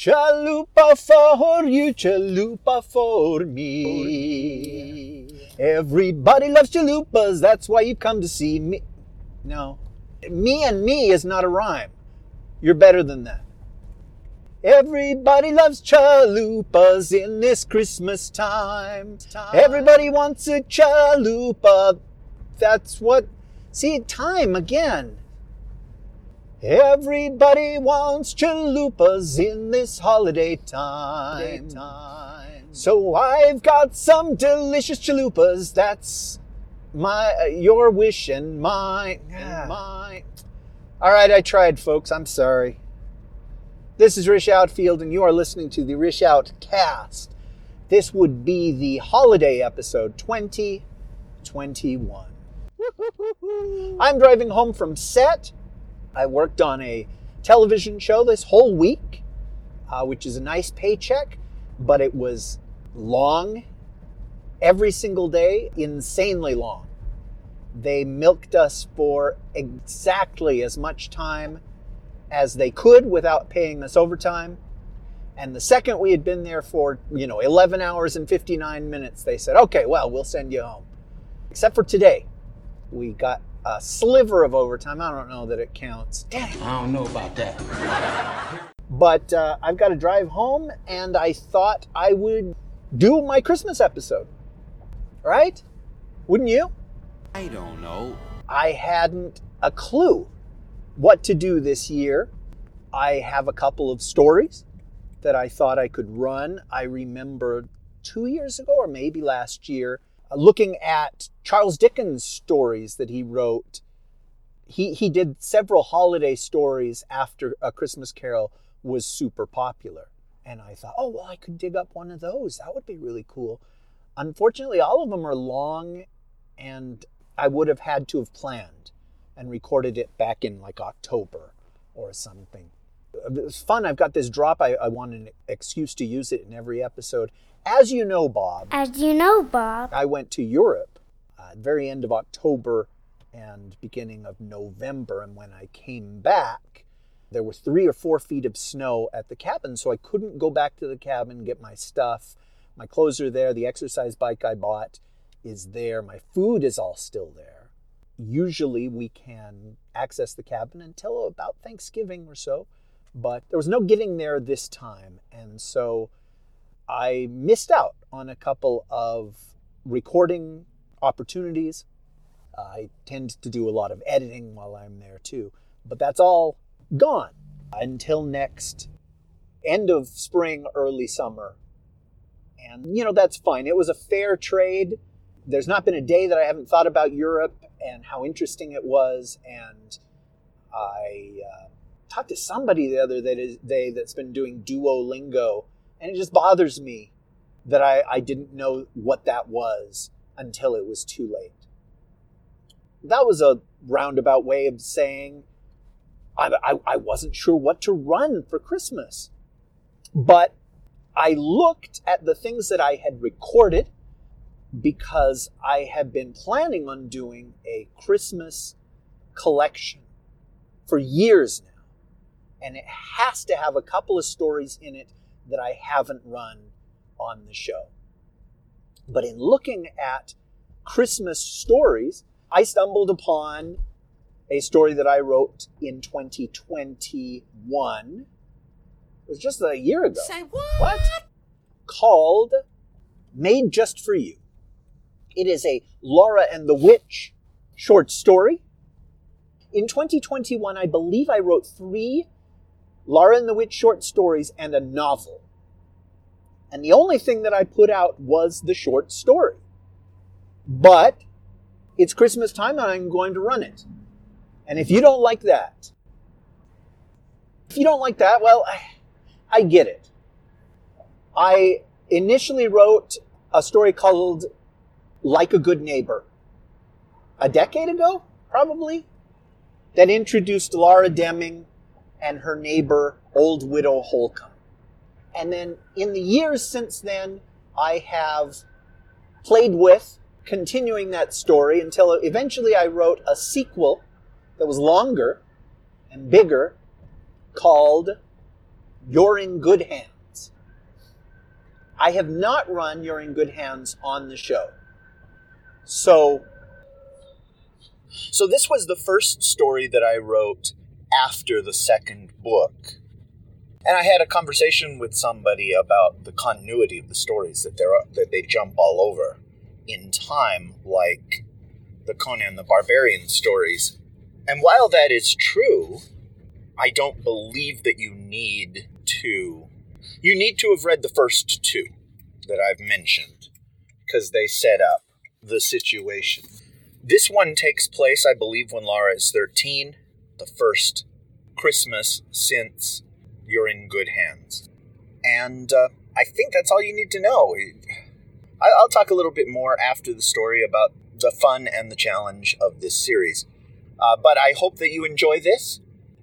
Chalupa for you, chalupa for me. Everybody loves chalupas, that's why you come to see me. No. Me and me is not a rhyme. You're better than that. Everybody loves chalupas in this Christmas time. Everybody wants a chalupa. That's what. See, time again. Everybody wants chalupas in this holiday time. So I've got some delicious chalupas. That's my uh, your wish and mine. mine. All right, I tried, folks. I'm sorry. This is Rish Outfield, and you are listening to the Rish Out Cast. This would be the holiday episode 2021. I'm driving home from set I worked on a television show this whole week, uh, which is a nice paycheck, but it was long every single day, insanely long. They milked us for exactly as much time as they could without paying us overtime. And the second we had been there for, you know, 11 hours and 59 minutes, they said, okay, well, we'll send you home. Except for today. We got a sliver of overtime. I don't know that it counts. Dang. I don't know about that. but uh, I've got to drive home, and I thought I would do my Christmas episode. Right? Wouldn't you? I don't know. I hadn't a clue what to do this year. I have a couple of stories that I thought I could run. I remember two years ago, or maybe last year, looking at Charles Dickens stories that he wrote. He, he did several holiday stories after A Christmas Carol was super popular. And I thought, oh, well, I could dig up one of those. That would be really cool. Unfortunately, all of them are long, and I would have had to have planned and recorded it back in like October or something. It was fun. I've got this drop. I, I want an excuse to use it in every episode. As you know, Bob. As you know, Bob. I went to Europe uh, very end of October and beginning of November. And when I came back, there was three or four feet of snow at the cabin. So I couldn't go back to the cabin, get my stuff. My clothes are there. The exercise bike I bought is there. My food is all still there. Usually we can access the cabin until about Thanksgiving or so, but there was no getting there this time. And so I missed out on a couple of recording opportunities. I tend to do a lot of editing while I'm there too, but that's all gone until next end of spring, early summer. And, you know, that's fine. It was a fair trade. There's not been a day that I haven't thought about Europe and how interesting it was. And I uh, talked to somebody the other day that's been doing Duolingo and it just bothers me that I, I didn't know what that was until it was too late. That was a roundabout way of saying I, I, I wasn't sure what to run for Christmas. But I looked at the things that I had recorded because I have been planning on doing a Christmas collection for years now. And it has to have a couple of stories in it that I haven't run on the show. But in looking at Christmas stories, I stumbled upon a story that I wrote in 2021. It was just a year ago. Say what? What? Called Made Just for You. It is a Laura and the Witch short story. In 2021, I believe I wrote three Laura and the Witch short stories and a novel. And the only thing that I put out was the short story. But it's Christmas time and I'm going to run it. And if you don't like that, if you don't like that, well, I, I get it. I initially wrote a story called Like a Good Neighbor a decade ago, probably, that introduced Laura Deming and her neighbor, Old Widow Holcomb. And then in the years since then, I have played with continuing that story until eventually I wrote a sequel that was longer and bigger called You're in Good Hands. I have not run You're in Good Hands on the show. So, so this was the first story that I wrote after the second book. And I had a conversation with somebody about the continuity of the stories that they that they jump all over in time, like the Conan the Barbarian stories. And while that is true, I don't believe that you need to. You need to have read the first two that I've mentioned because they set up the situation. This one takes place, I believe, when Laura is 13, the first Christmas since You're in Good Hands. And uh, I think that's all you need to know. I'll talk a little bit more after the story about the fun and the challenge of this series. Uh, but I hope that you enjoy this,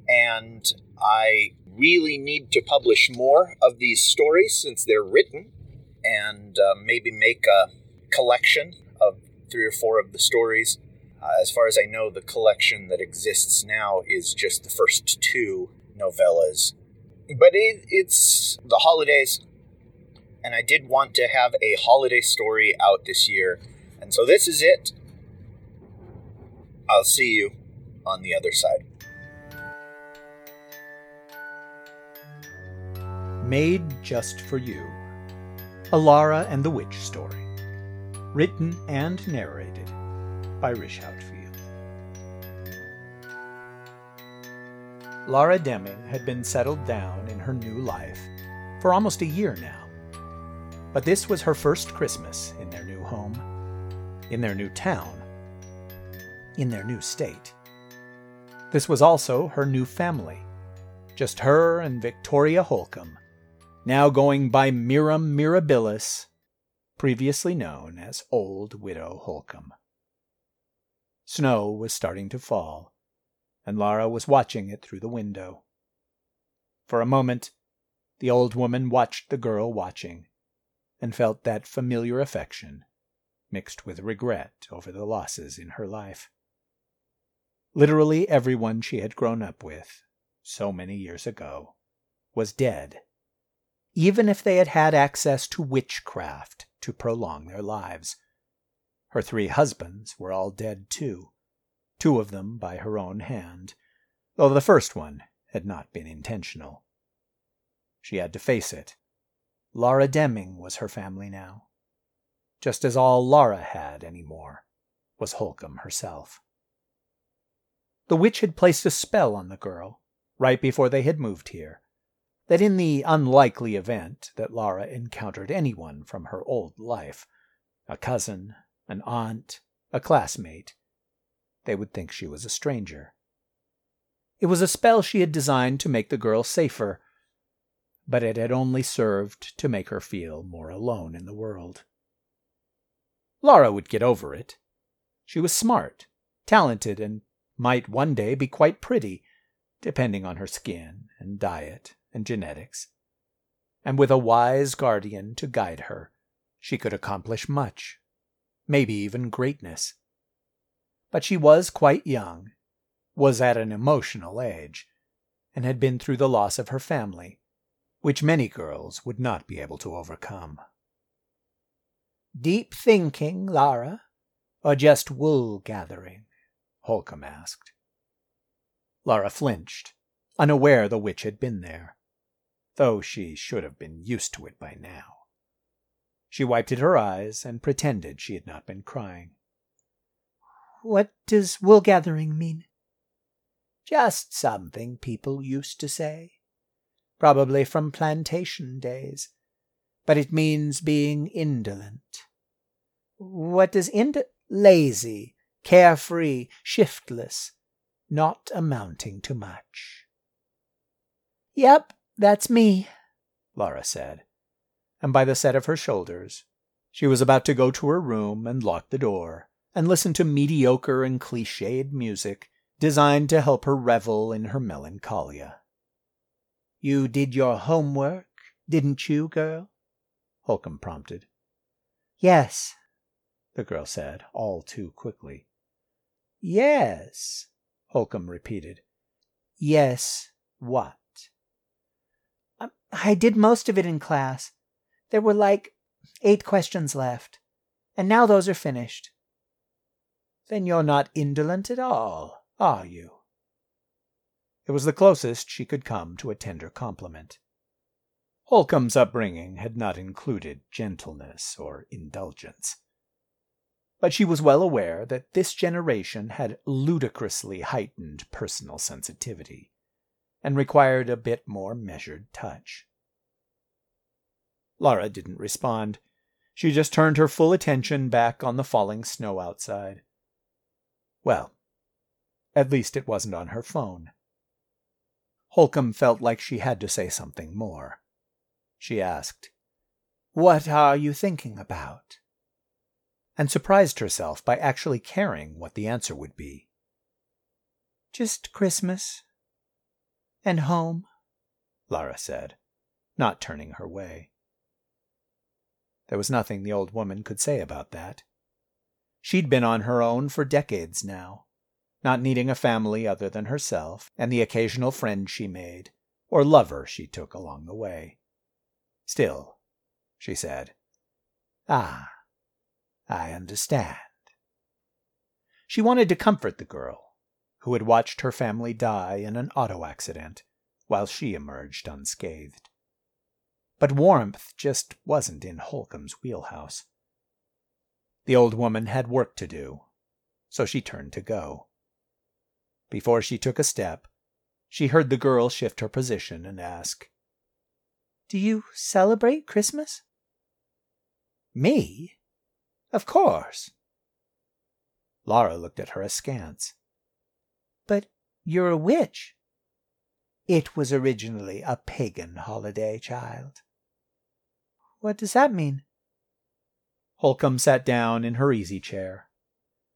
and I really need to publish more of these stories since they're written, and uh, maybe make a collection of three or four of the stories. Uh, as far as I know, the collection that exists now is just the first two novellas. But it, it's the holidays, and I did want to have a holiday story out this year. And so this is it. I'll see you on the other side. Made Just for You Alara and the Witch Story. Written and narrated by Rish Outfield. Laura Deming had been settled down in her new life for almost a year now. But this was her first Christmas in their new home, in their new town, in their new state. This was also her new family, just her and Victoria Holcomb, now going by Miriam Mirabilis, previously known as Old Widow Holcomb. Snow was starting to fall, and Lara was watching it through the window. For a moment, the old woman watched the girl watching, and felt that familiar affection, mixed with regret over the losses in her life. Literally everyone she had grown up with, so many years ago, was dead, even if they had had access to witchcraft to prolong their lives. Her three husbands were all dead too, two of them by her own hand, though the first one had not been intentional. She had to face it. Laura Deming was her family now, just as all Laura had any more was Holcomb herself. The witch had placed a spell on the girl, right before they had moved here, that in the unlikely event that Laura encountered anyone from her old life, a cousin, an aunt, a classmate, they would think she was a stranger. It was a spell she had designed to make the girl safer, but it had only served to make her feel more alone in the world. Laura would get over it. She was smart, talented, and might one day be quite pretty, depending on her skin and diet and genetics. And with a wise guardian to guide her, she could accomplish much, maybe even greatness. But she was quite young, was at an emotional age, and had been through the loss of her family, which many girls would not be able to overcome. Deep thinking, Lara, or just wool gathering? Holcomb asked. Lara flinched, unaware the witch had been there, though she should have been used to it by now. She wiped at her eyes and pretended she had not been crying. What does wool gathering mean? Just something people used to say. Probably from plantation days. But it means being indolent. What does ind... Lazy, carefree, shiftless, not amounting to much. Yep, that's me, Laura said, and by the set of her shoulders, she was about to go to her room and lock the door and listen to mediocre and cliched music designed to help her revel in her melancholia. You did your homework, didn't you, girl? Holcomb prompted. Yes, the girl said, all too quickly. Yes, Holcomb repeated. Yes, what? I'm, I did most of it in class. There were like eight questions left, and now those are finished. Then you're not indolent at all, are you? It was the closest she could come to a tender compliment. Holcomb's upbringing had not included gentleness or indulgence. But she was well aware that this generation had ludicrously heightened personal sensitivity and required a bit more measured touch. Laura didn't respond. She just turned her full attention back on the falling snow outside. Well, at least it wasn't on her phone. Holcomb felt like she had to say something more. She asked, What are you thinking about? And surprised herself by actually caring what the answer would be. Just Christmas. And home, Lara said, not turning her way. There was nothing the old woman could say about that. She'd been on her own for decades now, not needing a family other than herself and the occasional friend she made, or lover she took along the way. Still, she said, Ah, I understand. She wanted to comfort the girl, who had watched her family die in an auto accident while she emerged unscathed. But warmth just wasn't in Holcomb's wheelhouse. The old woman had work to do, so she turned to go. Before she took a step, she heard the girl shift her position and ask, Do you celebrate Christmas? Me? Of course. Laura looked at her askance. But you're a witch. It was originally a pagan holiday, child. What does that mean? Holcomb sat down in her easy chair.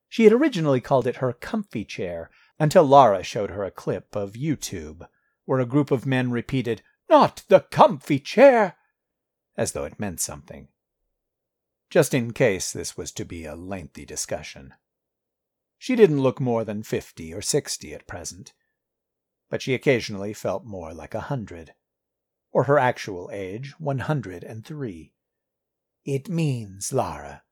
She had originally called it her comfy chair until Laura showed her a clip of YouTube where a group of men repeated, Not the comfy chair! as though it meant something. Just in case this was to be a lengthy discussion. She didn't look more than fifty or sixty at present, but she occasionally felt more like a hundred or her actual age, 103. It means, Lara,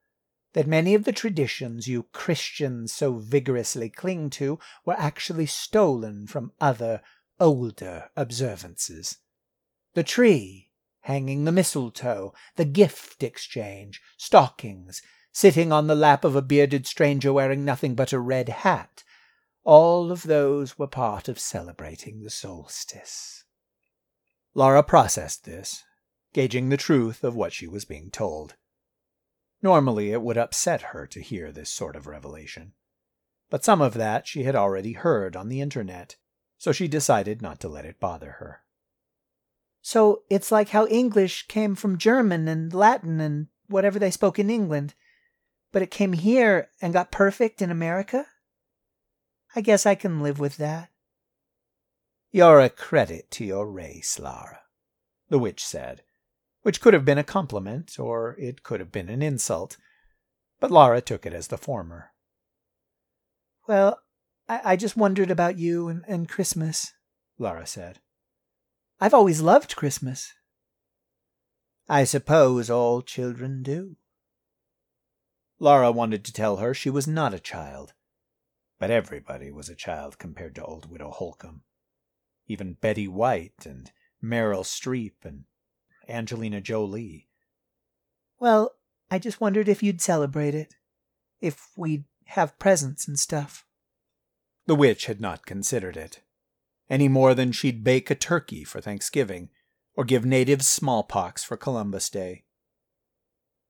that many of the traditions you Christians so vigorously cling to were actually stolen from other, older observances. The tree, hanging the mistletoe, the gift exchange, stockings, sitting on the lap of a bearded stranger wearing nothing but a red hat, all of those were part of celebrating the solstice. Laura processed this, gauging the truth of what she was being told. Normally, it would upset her to hear this sort of revelation, but some of that she had already heard on the internet, so she decided not to let it bother her. So it's like how English came from German and Latin and whatever they spoke in England, but it came here and got perfect in America? I guess I can live with that. You're a credit to your race, Lara, the witch said, which could have been a compliment or it could have been an insult, but Lara took it as the former. Well, I, I just wondered about you and, and Christmas, Lara said. I've always loved Christmas. I suppose all children do. Lara wanted to tell her she was not a child, but everybody was a child compared to old Widow Holcomb even Betty White and Meryl Streep and Angelina Jolie. Well, I just wondered if you'd celebrate it. If we'd have presents and stuff. The witch had not considered it, any more than she'd bake a turkey for Thanksgiving or give natives smallpox for Columbus Day.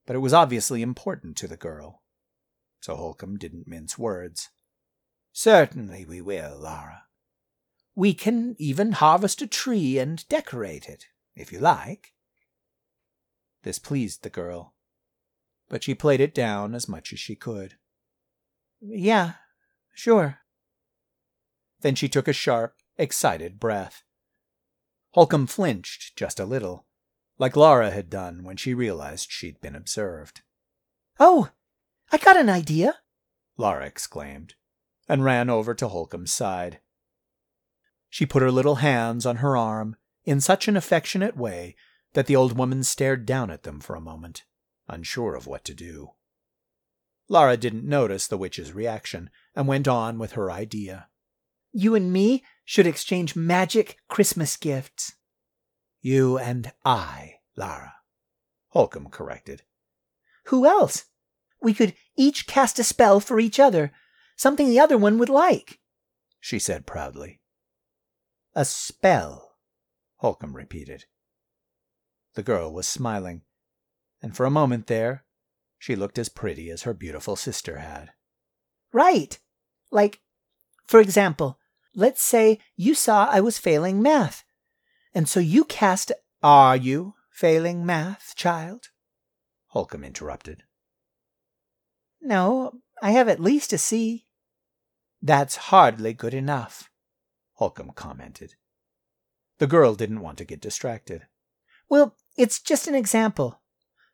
But it was obviously important to the girl, so Holcomb didn't mince words. Certainly we will, Lara. We can even harvest a tree and decorate it, if you like. This pleased the girl, but she played it down as much as she could. Yeah, sure. Then she took a sharp, excited breath. Holcomb flinched just a little, like Lara had done when she realized she'd been observed. Oh, I got an idea, Lara exclaimed, and ran over to Holcomb's side. She put her little hands on her arm, in such an affectionate way that the old woman stared down at them for a moment, unsure of what to do. Lara didn't notice the witch's reaction and went on with her idea. You and me should exchange magic Christmas gifts. You and I, Lara, Holcomb corrected. Who else? We could each cast a spell for each other, something the other one would like, she said proudly. A spell, Holcomb repeated. The girl was smiling, and for a moment there she looked as pretty as her beautiful sister had. Right. Like, for example, let's say you saw I was failing math, and so you cast. Are you failing math, child? Holcomb interrupted. No, I have at least a C. That's hardly good enough, Holcomb commented. The girl didn't want to get distracted. Well, it's just an example.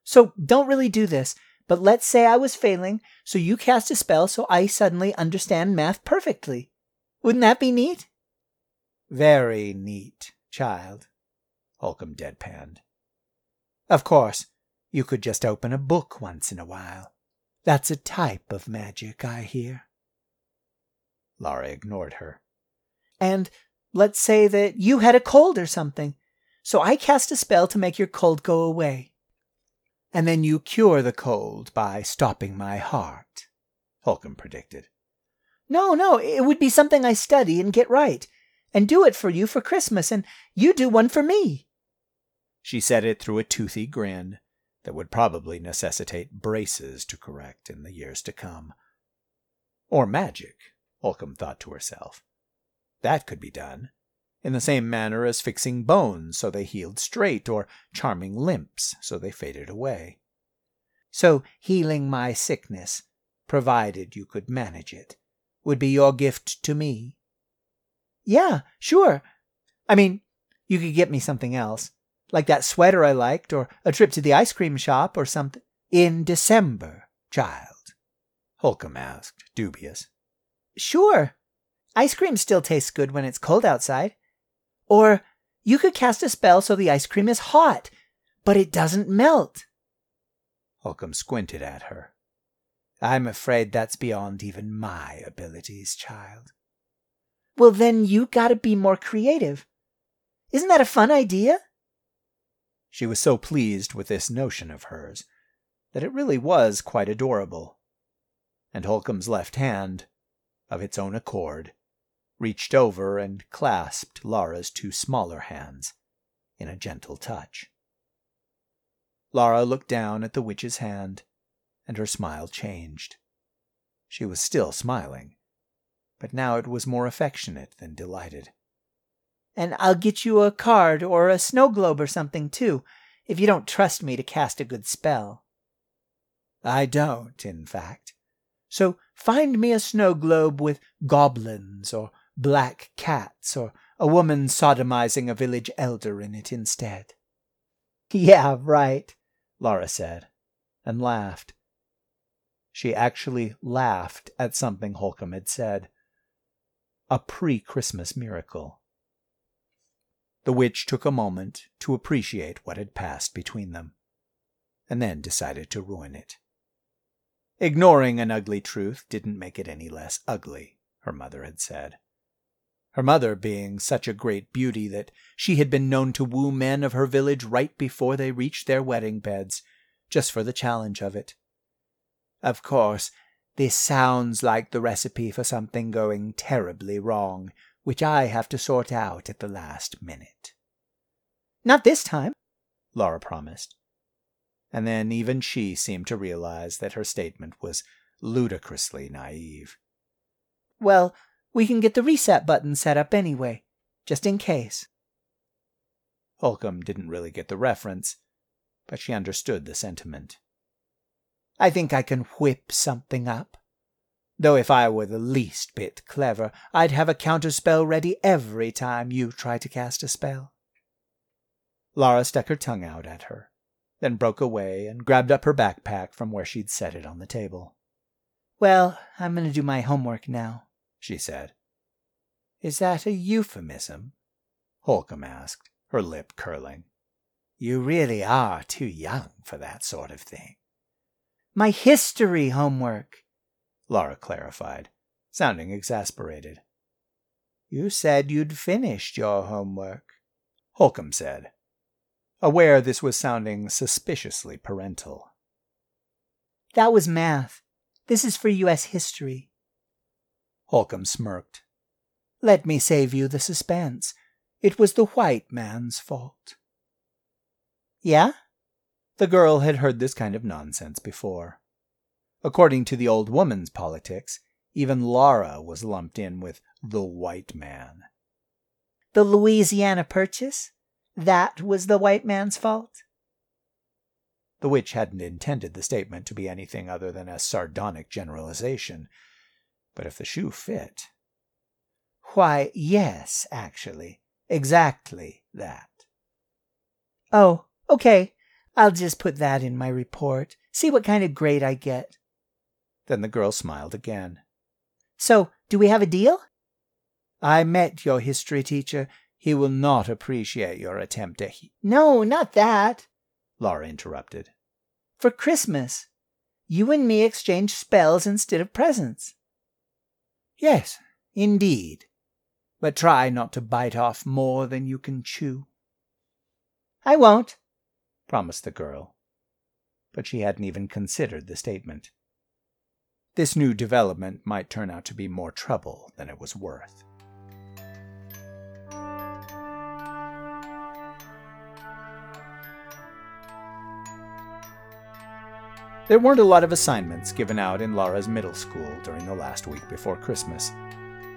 So don't really do this, but let's say I was failing, so you cast a spell so I suddenly understand math perfectly. Wouldn't that be neat? Very neat, child, Holcomb deadpanned. Of course, you could just open a book once in a while. That's a type of magic, I hear. Lara ignored her. And let's say that you had a cold or something, so I cast a spell to make your cold go away. And then you cure the cold by stopping my heart, Holcomb predicted. No, no, it would be something I study and get right, and do it for you for Christmas, and you do one for me. She said it through a toothy grin that would probably necessitate braces to correct in the years to come. Or magic, Holcomb thought to herself. That could be done, in the same manner as fixing bones so they healed straight, or charming limps so they faded away. So healing my sickness, provided you could manage it, would be your gift to me? Yeah, sure. I mean, you could get me something else, like that sweater I liked, or a trip to the ice cream shop, or something. In December, child? Holcomb asked, dubious. Sure. Ice cream still tastes good when it's cold outside. Or you could cast a spell so the ice cream is hot, but it doesn't melt. Holcomb squinted at her. I'm afraid that's beyond even my abilities, child. Well, then you gotta be more creative. Isn't that a fun idea? She was so pleased with this notion of hers that it really was quite adorable. And Holcomb's left hand, of its own accord, reached over and clasped Lara's two smaller hands in a gentle touch. Lara looked down at the witch's hand, and her smile changed. She was still smiling, but now it was more affectionate than delighted. And I'll get you a card or a snow globe or something, too, if you don't trust me to cast a good spell. I don't, in fact. So find me a snow globe with goblins or black cats or a woman sodomizing a village elder in it instead. Yeah, right, Laura said, and laughed. She actually laughed at something Holcomb had said. A pre Christmas miracle. The witch took a moment to appreciate what had passed between them, and then decided to ruin it. Ignoring an ugly truth didn't make it any less ugly, her mother had said. Her mother being such a great beauty that she had been known to woo men of her village right before they reached their wedding beds, just for the challenge of it. Of course, this sounds like the recipe for something going terribly wrong, which I have to sort out at the last minute. Not this time, Laura promised and then even she seemed to realize that her statement was ludicrously naive. Well, we can get the reset button set up anyway, just in case. Holcomb didn't really get the reference, but she understood the sentiment. I think I can whip something up. Though if I were the least bit clever, I'd have a counterspell ready every time you try to cast a spell. Lara stuck her tongue out at her then broke away and grabbed up her backpack from where she'd set it on the table. Well, I'm going to do my homework now, she said. Is that a euphemism? Holcomb asked. her lip curling. You really are too young for that sort of thing. My history homework, Laura clarified, sounding exasperated. You said you'd finished your homework, Holcomb said, aware this was sounding suspiciously parental. That was math. This is for U.S. history. Holcomb smirked. Let me save you the suspense. It was the white man's fault. Yeah? The girl had heard this kind of nonsense before. According to the old woman's politics, even Laura was lumped in with the white man. The Louisiana Purchase? That was the white man's fault? The witch hadn't intended the statement to be anything other than a sardonic generalization, but if the shoe fit. Why, yes, actually. Exactly that. Oh, okay. I'll just put that in my report. See what kind of grade I get. Then the girl smiled again. So, do we have a deal? I met your history teacher. He will not appreciate your attempt to. He- no, not that. Laura interrupted. For Christmas, you and me exchange spells instead of presents. Yes, indeed. But try not to bite off more than you can chew. I won't, promised the girl. But she hadn't even considered the statement. This new development might turn out to be more trouble than it was worth. There weren't a lot of assignments given out in Laura's middle school during the last week before Christmas,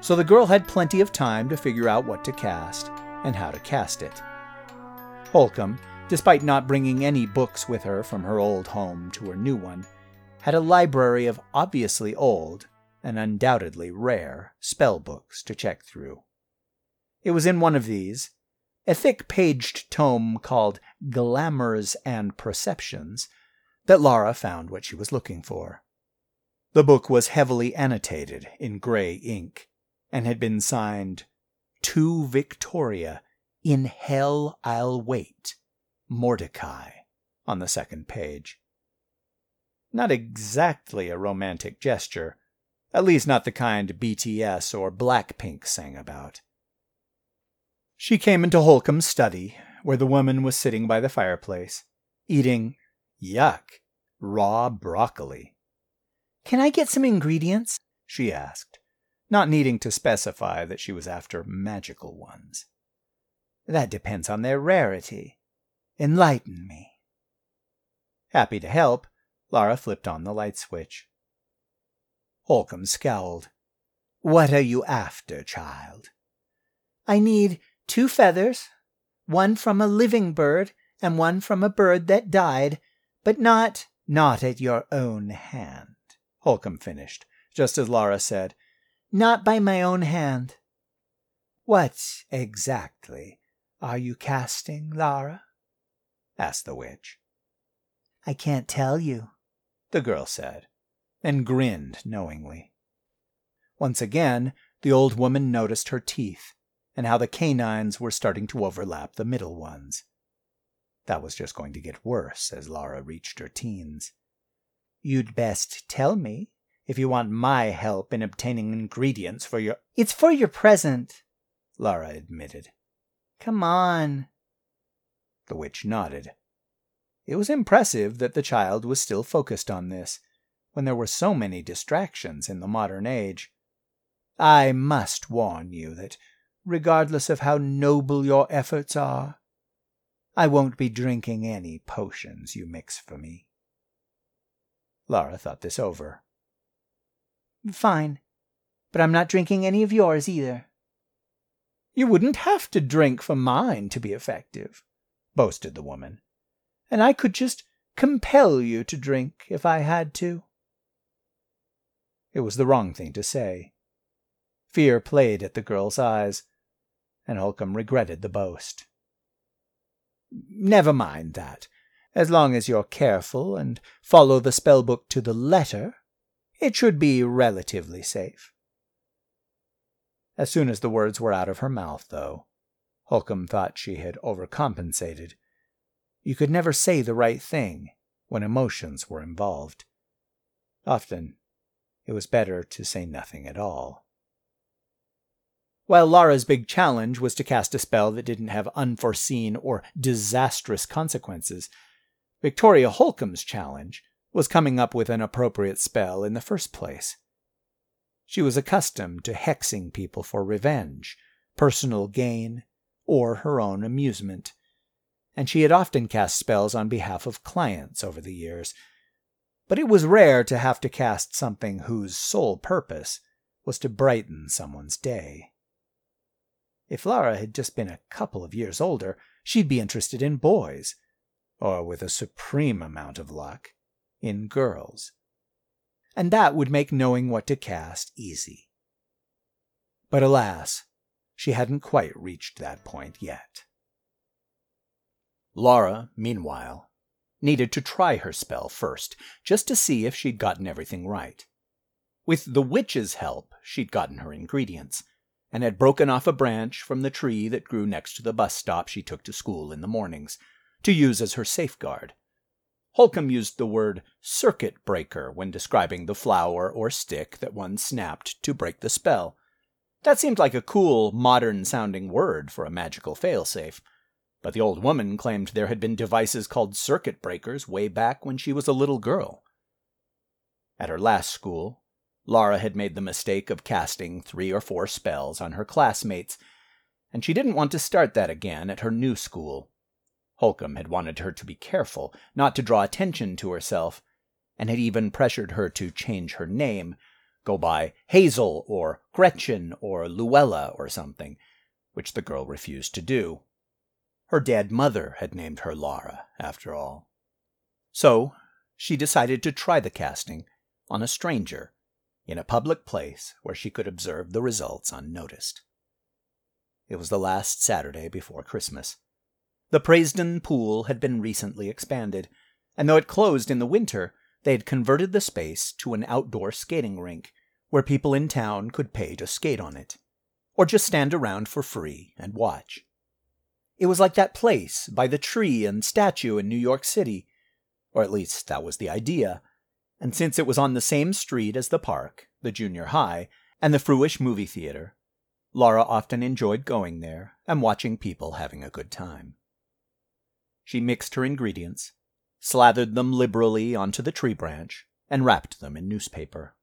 so the girl had plenty of time to figure out what to cast and how to cast it. Holcomb, despite not bringing any books with her from her old home to her new one, had a library of obviously old and undoubtedly rare spell books to check through. It was in one of these, a thick paged tome called Glamours and Perceptions, that Laura found what she was looking for. The book was heavily annotated in gray ink and had been signed To Victoria, in Hell I'll Wait, Mordecai, on the second page. Not exactly a romantic gesture, at least not the kind BTS or Blackpink sang about. She came into Holcomb's study, where the woman was sitting by the fireplace, eating Yuck! Raw broccoli. Can I get some ingredients? she asked, not needing to specify that she was after magical ones. That depends on their rarity. Enlighten me. Happy to help, Lara flipped on the light switch. Holcomb scowled. What are you after, child? I need two feathers, one from a living bird and one from a bird that died, but not not at your own hand, Holcomb finished, just as Laura said, Not by my own hand. What exactly are you casting, Laura? asked the witch. I can't tell you, the girl said, and grinned knowingly. Once again, the old woman noticed her teeth and how the canines were starting to overlap the middle ones. That was just going to get worse as Laura reached her teens. You'd best tell me if you want my help in obtaining ingredients for your. It's for your present, Laura admitted. Come on. The witch nodded. It was impressive that the child was still focused on this, when there were so many distractions in the modern age. I must warn you that, regardless of how noble your efforts are, I won't be drinking any potions you mix for me. Laura thought this over. Fine, but I'm not drinking any of yours either. You wouldn't have to drink for mine to be effective, boasted the woman, and I could just compel you to drink if I had to. It was the wrong thing to say. Fear played at the girl's eyes, and Holcomb regretted the boast. Never mind that. As long as you're careful and follow the spell book to the letter, it should be relatively safe. As soon as the words were out of her mouth, though, Holcomb thought she had overcompensated. You could never say the right thing when emotions were involved. Often, it was better to say nothing at all. While Lara's big challenge was to cast a spell that didn't have unforeseen or disastrous consequences, Victoria Holcomb's challenge was coming up with an appropriate spell in the first place. She was accustomed to hexing people for revenge, personal gain, or her own amusement, and she had often cast spells on behalf of clients over the years. But it was rare to have to cast something whose sole purpose was to brighten someone's day. If Laura had just been a couple of years older, she'd be interested in boys, or with a supreme amount of luck, in girls. And that would make knowing what to cast easy. But alas, she hadn't quite reached that point yet. Laura, meanwhile, needed to try her spell first, just to see if she'd gotten everything right. With the witch's help, she'd gotten her ingredients and had broken off a branch from the tree that grew next to the bus stop she took to school in the mornings, to use as her safeguard. Holcomb used the word circuit breaker when describing the flower or stick that one snapped to break the spell. That seemed like a cool, modern sounding word for a magical failsafe. But the old woman claimed there had been devices called circuit breakers way back when she was a little girl. At her last school, Laura had made the mistake of casting three or four spells on her classmates, and she didn't want to start that again at her new school. Holcomb had wanted her to be careful, not to draw attention to herself, and had even pressured her to change her name, go by Hazel or Gretchen or Luella or something, which the girl refused to do. Her dead mother had named her Laura, after all. So she decided to try the casting on a stranger in a public place where she could observe the results unnoticed. It was the last Saturday before Christmas. The Praesden pool had been recently expanded, and though it closed in the winter, they had converted the space to an outdoor skating rink where people in town could pay to skate on it, or just stand around for free and watch. It was like that place by the tree and statue in New York City, or at least that was the idea, and since it was on the same street as the park, the junior high, and the Fruish movie theater, Laura often enjoyed going there and watching people having a good time. She mixed her ingredients, slathered them liberally onto the tree branch, and wrapped them in newspaper.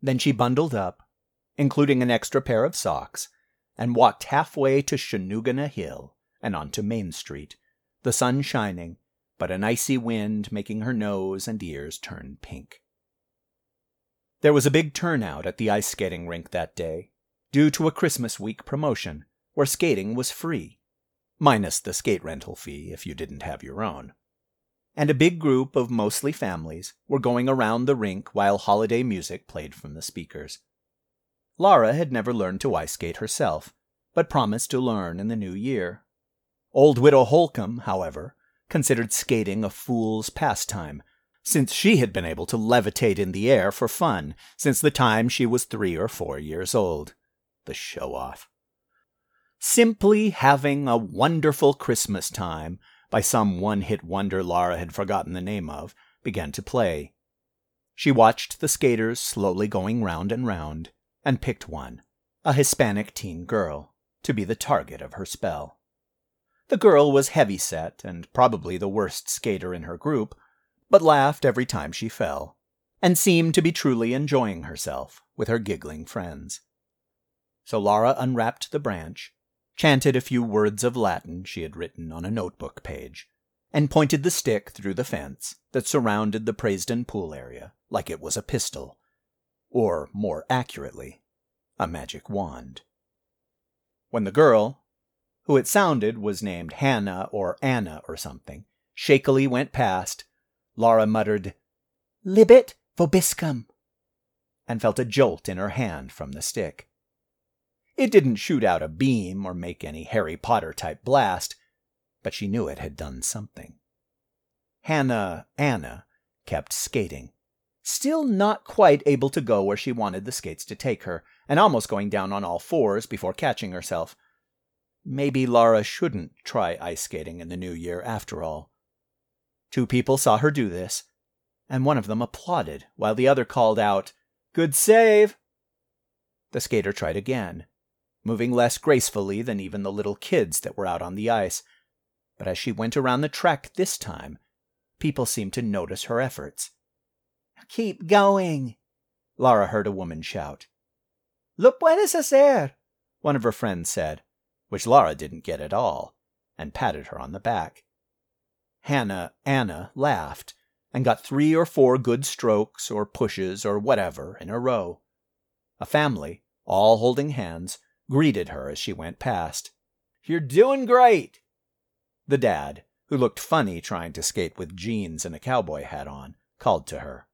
Then she bundled up, including an extra pair of socks, and walked halfway to Shanugana Hill and onto Main Street, the sun shining but an icy wind making her nose and ears turn pink. There was a big turnout at the ice skating rink that day, due to a Christmas week promotion where skating was free, minus the skate rental fee if you didn't have your own. And a big group of mostly families were going around the rink while holiday music played from the speakers. Laura had never learned to ice skate herself, but promised to learn in the new year. Old Widow Holcomb, however, considered skating a fool's pastime, since she had been able to levitate in the air for fun since the time she was three or four years old. The show off. Simply having a wonderful Christmas time by some one hit wonder Laura had forgotten the name of began to play. She watched the skaters slowly going round and round, and picked one, a Hispanic teen girl, to be the target of her spell. The girl was heavy set and probably the worst skater in her group, but laughed every time she fell, and seemed to be truly enjoying herself with her giggling friends. So Laura unwrapped the branch, chanted a few words of Latin she had written on a notebook page, and pointed the stick through the fence that surrounded the Praesden pool area like it was a pistol, or more accurately, a magic wand. When the girl, who it sounded was named Hannah or Anna or something, shakily went past, Laura muttered, Libet vobiscum, and felt a jolt in her hand from the stick. It didn't shoot out a beam or make any Harry Potter type blast, but she knew it had done something. Hannah Anna kept skating, still not quite able to go where she wanted the skates to take her, and almost going down on all fours before catching herself. Maybe Laura shouldn't try ice skating in the new year after all. Two people saw her do this, and one of them applauded while the other called out, Good save! The skater tried again, moving less gracefully than even the little kids that were out on the ice. But as she went around the track this time, people seemed to notice her efforts. Keep going, Laura heard a woman shout. Lo puedes hacer, one of her friends said, which Laura didn't get at all, and patted her on the back. Hannah Anna laughed and got three or four good strokes or pushes or whatever in a row. A family, all holding hands, greeted her as she went past. You're doing great! The dad, who looked funny trying to skate with jeans and a cowboy hat on, called to her.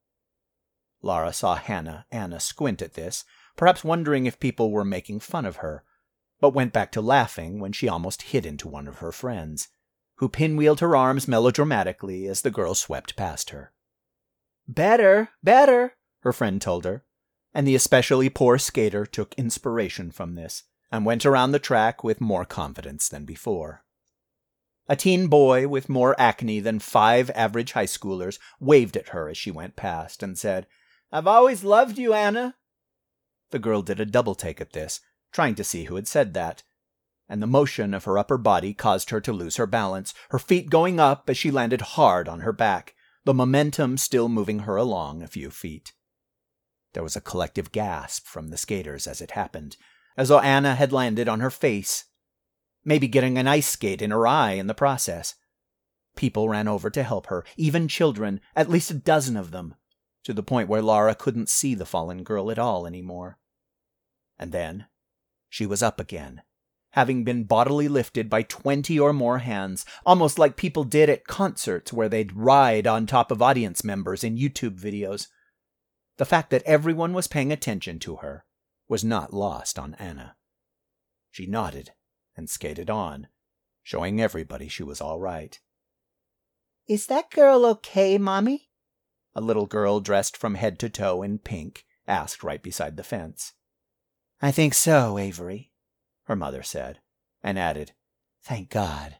Laura saw Hannah Anna squint at this, perhaps wondering if people were making fun of her, but went back to laughing when she almost hit into one of her friends who pinwheeled her arms melodramatically as the girl swept past her. Better, better, her friend told her, and the especially poor skater took inspiration from this and went around the track with more confidence than before. A teen boy with more acne than five average high schoolers waved at her as she went past and said, I've always loved you, Anna. The girl did a double take at this, trying to see who had said that, and the motion of her upper body caused her to lose her balance, her feet going up as she landed hard on her back, the momentum still moving her along a few feet. There was a collective gasp from the skaters as it happened, as though Anna had landed on her face, maybe getting an ice skate in her eye in the process. People ran over to help her, even children, at least a dozen of them, to the point where Laura couldn't see the fallen girl at all anymore. And then she was up again having been bodily lifted by 20 or more hands, almost like people did at concerts where they'd ride on top of audience members in YouTube videos. The fact that everyone was paying attention to her was not lost on Anna. She nodded and skated on, showing everybody she was all right. Is that girl okay, Mommy? A little girl dressed from head to toe in pink asked right beside the fence. I think so, Avery, her mother said, and added, Thank God,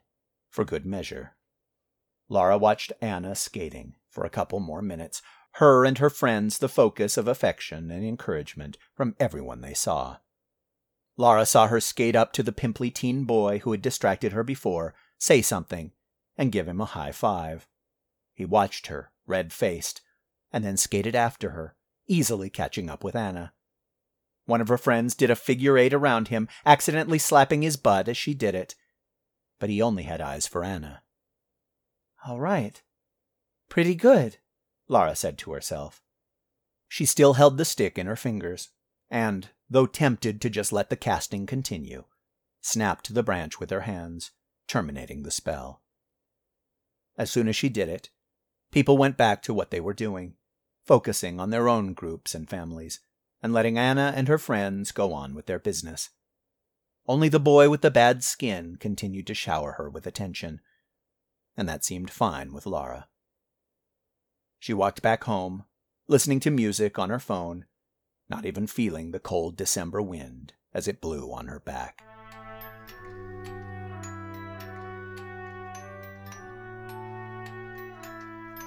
for good measure. Laura watched Anna skating for a couple more minutes, her and her friends the focus of affection and encouragement from everyone they saw. Laura saw her skate up to the pimply teen boy who had distracted her before, say something, and give him a high five. He watched her, red faced, and then skated after her, easily catching up with Anna. One of her friends did a figure eight around him, accidentally slapping his butt as she did it. But he only had eyes for Anna. All right. Pretty good, Laura said to herself. She still held the stick in her fingers, and, though tempted to just let the casting continue, snapped the branch with her hands, terminating the spell. As soon as she did it, people went back to what they were doing, focusing on their own groups and families and letting Anna and her friends go on with their business. Only the boy with the bad skin continued to shower her with attention, and that seemed fine with Laura. She walked back home, listening to music on her phone, not even feeling the cold December wind as it blew on her back.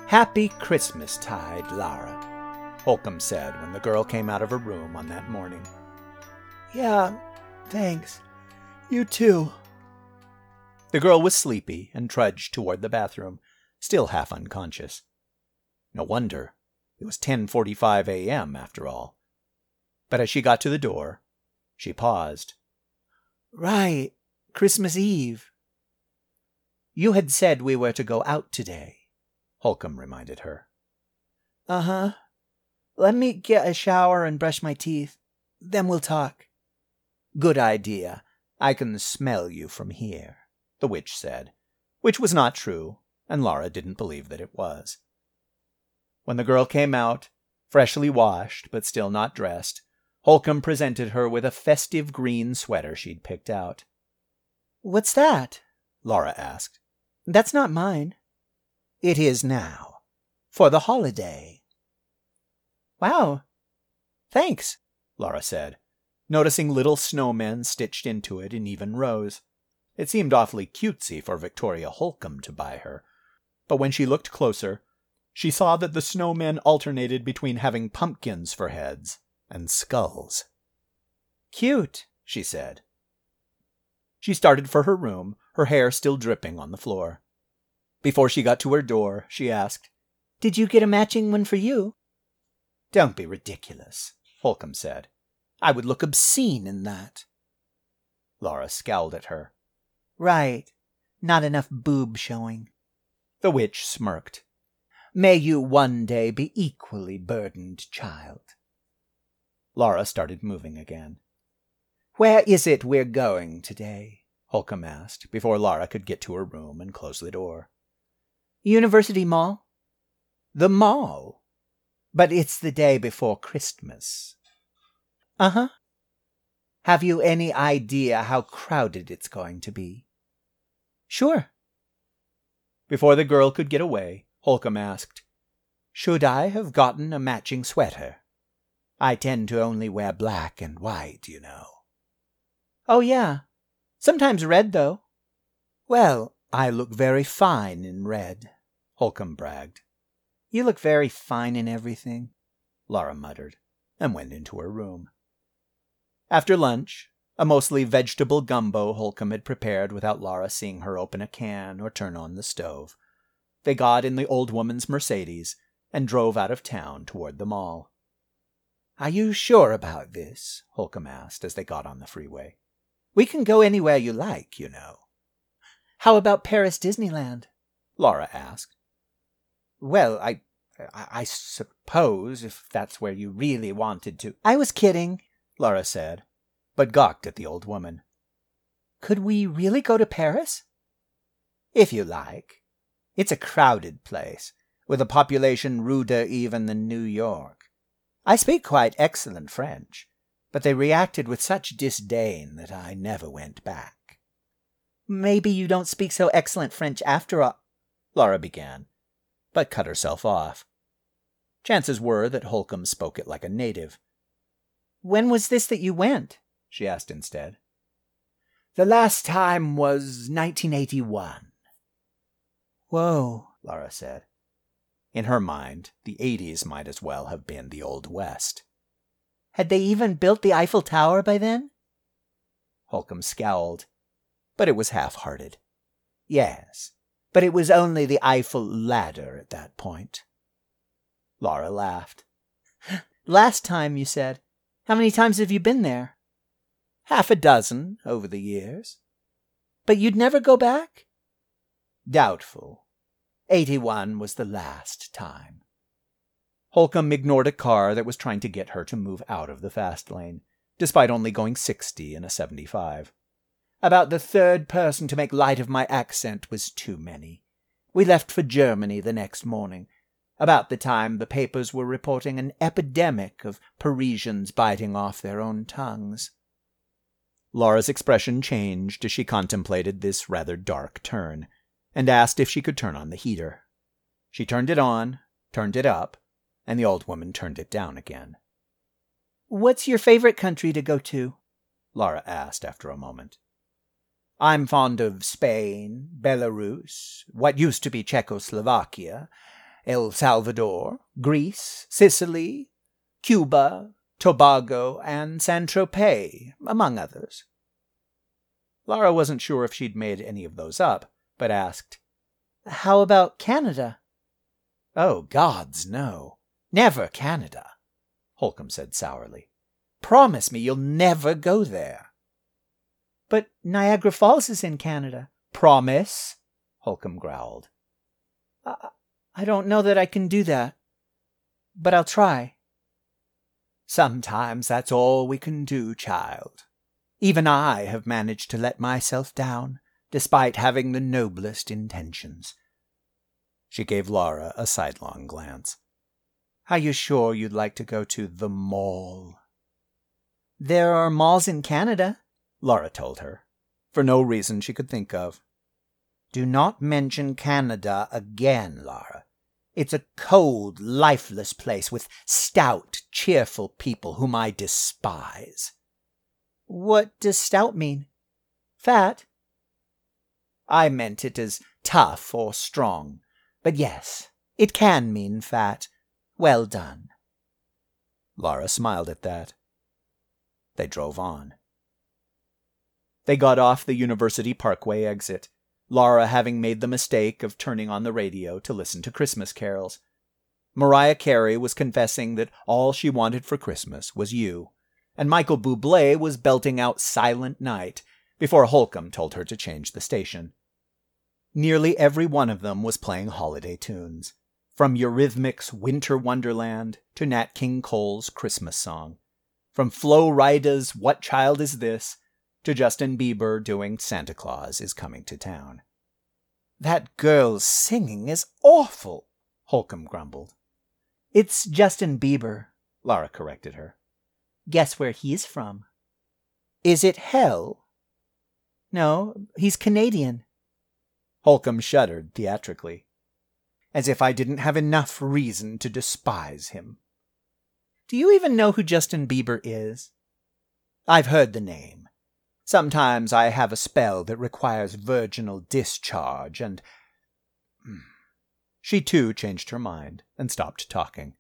Happy Christmas tide, Lara. Holcomb said when the girl came out of her room on that morning. Yeah, thanks. You too. The girl was sleepy and trudged toward the bathroom, still half unconscious. No wonder. It was 10:45 a.m. after all. But as she got to the door, she paused. Right, Christmas Eve. You had said we were to go out today, Holcomb reminded her. Uh huh. Let me get a shower and brush my teeth. Then we'll talk. Good idea. I can smell you from here, the witch said, which was not true, and Laura didn't believe that it was. When the girl came out, freshly washed but still not dressed, Holcomb presented her with a festive green sweater she'd picked out. What's that? Laura asked. That's not mine. It is now. For the holiday. Wow. Thanks, Laura said, noticing little snowmen stitched into it in even rows. It seemed awfully cutesy for Victoria Holcomb to buy her. But when she looked closer, she saw that the snowmen alternated between having pumpkins for heads and skulls. Cute, she said. She started for her room, her hair still dripping on the floor. Before she got to her door, she asked, Did you get a matching one for you? Don't be ridiculous, Holcomb said. I would look obscene in that. Laura scowled at her. Right. Not enough boob showing. The witch smirked. May you one day be equally burdened, child. Laura started moving again. Where is it we're going today? Holcomb asked, before Laura could get to her room and close the door. University Mall? The mall? But it's the day before Christmas. Uh huh. Have you any idea how crowded it's going to be? Sure. Before the girl could get away, Holcomb asked, Should I have gotten a matching sweater? I tend to only wear black and white, you know. Oh, yeah. Sometimes red, though. Well, I look very fine in red, Holcomb bragged. You look very fine in everything, Laura muttered, and went into her room. After lunch, a mostly vegetable gumbo Holcomb had prepared without Laura seeing her open a can or turn on the stove. They got in the old woman's Mercedes and drove out of town toward the mall. Are you sure about this? Holcomb asked as they got on the freeway. We can go anywhere you like, you know. How about Paris Disneyland? Laura asked. Well, I, I suppose if that's where you really wanted to. I was kidding, Laura said, but gawked at the old woman. Could we really go to Paris? If you like. It's a crowded place, with a population ruder even than New York. I speak quite excellent French, but they reacted with such disdain that I never went back. Maybe you don't speak so excellent French after all, Laura began, but cut herself off. Chances were that Holcomb spoke it like a native. When was this that you went? she asked instead. The last time was 1981. Whoa, Laura said. In her mind, the 80s might as well have been the Old West. Had they even built the Eiffel Tower by then? Holcomb scowled, but it was half hearted. Yes, but it was only the Eiffel ladder at that point. Laura laughed. Last time, you said. How many times have you been there? Half a dozen over the years. But you'd never go back? Doubtful. Eighty one was the last time. Holcomb ignored a car that was trying to get her to move out of the fast lane, despite only going sixty in a seventy five. About the third person to make light of my accent was too many. We left for Germany the next morning, about the time the papers were reporting an epidemic of Parisians biting off their own tongues. Laura's expression changed as she contemplated this rather dark turn, and asked if she could turn on the heater. She turned it on, turned it up, and the old woman turned it down again. What's your favorite country to go to? Laura asked after a moment. I'm fond of Spain, Belarus, what used to be Czechoslovakia, El Salvador, Greece, Sicily, Cuba, Tobago, and San Tropez, among others. Laura wasn't sure if she'd made any of those up, but asked, How about Canada? Oh, gods, no. Never Canada, Holcomb said sourly. Promise me you'll never go there. But Niagara Falls is in Canada. Promise, Holcomb growled. I, I don't know that I can do that, but I'll try. Sometimes that's all we can do, child. Even I have managed to let myself down, despite having the noblest intentions. She gave Laura a sidelong glance. Are you sure you'd like to go to the mall? There are malls in Canada, Laura told her, for no reason she could think of. Do not mention Canada again, Laura. It's a cold, lifeless place with stout, cheerful people whom I despise. What does stout mean? Fat? I meant it as tough or strong. But yes, it can mean fat. Well done. Laura smiled at that. They drove on. They got off the University Parkway exit, Laura having made the mistake of turning on the radio to listen to Christmas carols. Mariah Carey was confessing that all she wanted for Christmas was you, and Michael Bublé was belting out Silent Night before Holcomb told her to change the station. Nearly every one of them was playing holiday tunes, from Eurythmics' Winter Wonderland to Nat King Cole's Christmas song, from Flo Rida's What Child Is This to Justin Bieber doing Santa Claus is Coming to Town. That girl's singing is awful, Holcomb grumbled. It's Justin Bieber, Laura corrected her. Guess where he's from. Is it hell? No, he's Canadian. Holcomb shuddered theatrically. As if I didn't have enough reason to despise him. Do you even know who Justin Bieber is? I've heard the name. Sometimes I have a spell that requires virginal discharge, and. Hmm. She too changed her mind and stopped talking.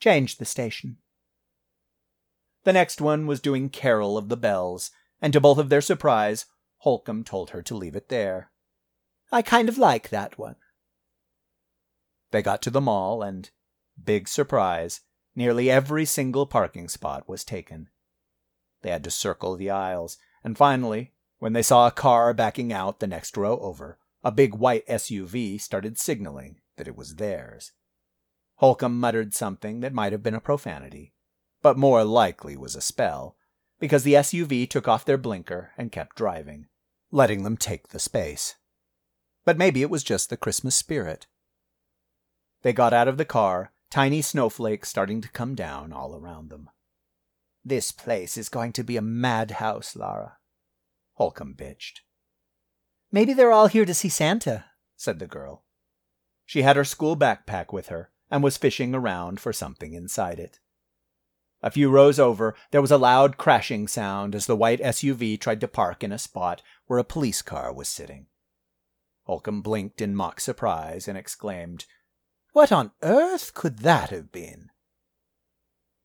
Changed the station. The next one was doing Carol of the Bells, and to both of their surprise, Holcomb told her to leave it there. I kind of like that one. They got to the mall, and, big surprise, nearly every single parking spot was taken. They had to circle the aisles, and finally, when they saw a car backing out the next row over, a big white SUV started signaling that it was theirs. Holcomb muttered something that might have been a profanity, but more likely was a spell, because the SUV took off their blinker and kept driving, letting them take the space. But maybe it was just the Christmas spirit. They got out of the car, tiny snowflakes starting to come down all around them. This place is going to be a madhouse, Lara. Holcomb bitched. Maybe they're all here to see Santa, said the girl. She had her school backpack with her and was fishing around for something inside it. A few rows over, there was a loud crashing sound as the white SUV tried to park in a spot where a police car was sitting. Holcomb blinked in mock surprise and exclaimed, What on earth could that have been?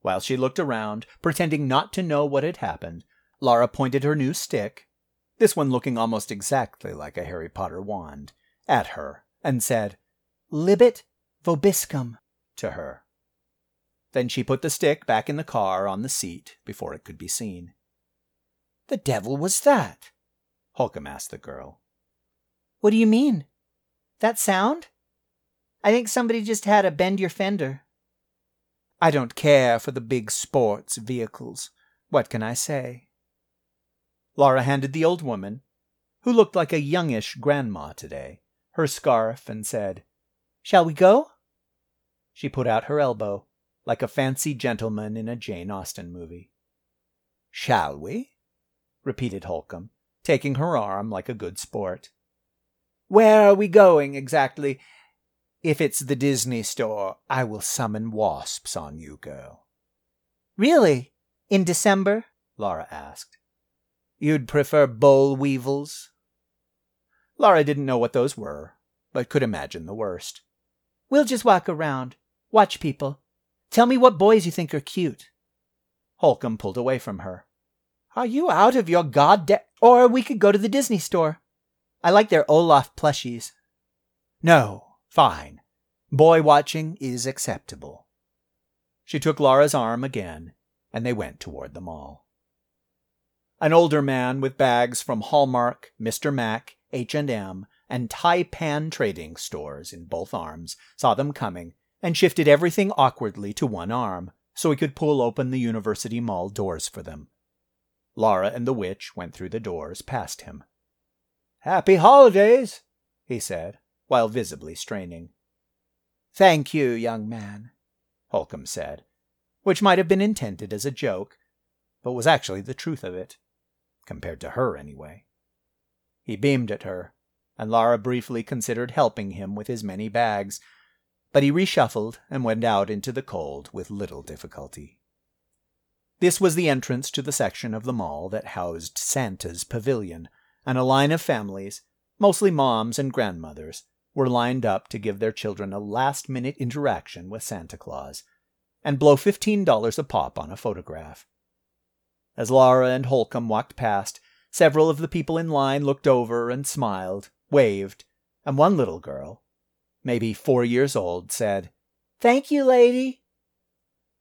While she looked around, pretending not to know what had happened, Lara pointed her new stick, this one looking almost exactly like a Harry Potter wand, at her and said, Libet vobiscum, to her. Then she put the stick back in the car on the seat before it could be seen. The devil was that? Holcomb asked the girl. What do you mean? That sound? I think somebody just had a bend your fender. I don't care for the big sports vehicles. What can I say? Laura handed the old woman, who looked like a youngish grandma today, her scarf and said, Shall we go? She put out her elbow, like a fancy gentleman in a Jane Austen movie. Shall we? repeated Holcomb, taking her arm like a good sport. Where are we going exactly? If it's the Disney store, I will summon wasps on you, girl. Really? In December? Laura asked. You'd prefer boll weevils? Laura didn't know what those were, but could imagine the worst. We'll just walk around, watch people. Tell me what boys you think are cute. Holcomb pulled away from her. Are you out of your goddamn. Or we could go to the Disney store. I like their Olaf plushies. No, fine. Boy watching is acceptable. She took Laura's arm again, and they went toward the mall. An older man with bags from Hallmark, Mr. Mac, H&M, and Taipan trading stores in both arms saw them coming and shifted everything awkwardly to one arm so he could pull open the University Mall doors for them. Laura and the witch went through the doors past him. Happy holidays, he said, while visibly straining. Thank you, young man, Holcomb said, which might have been intended as a joke, but was actually the truth of it, compared to her anyway. He beamed at her, and Lara briefly considered helping him with his many bags, but he reshuffled and went out into the cold with little difficulty. This was the entrance to the section of the mall that housed Santa's pavilion, and a line of families, mostly moms and grandmothers, were lined up to give their children a last minute interaction with Santa Claus and blow $15 a pop on a photograph. As Laura and Holcomb walked past, several of the people in line looked over and smiled, waved, and one little girl, maybe four years old, said, Thank you, lady.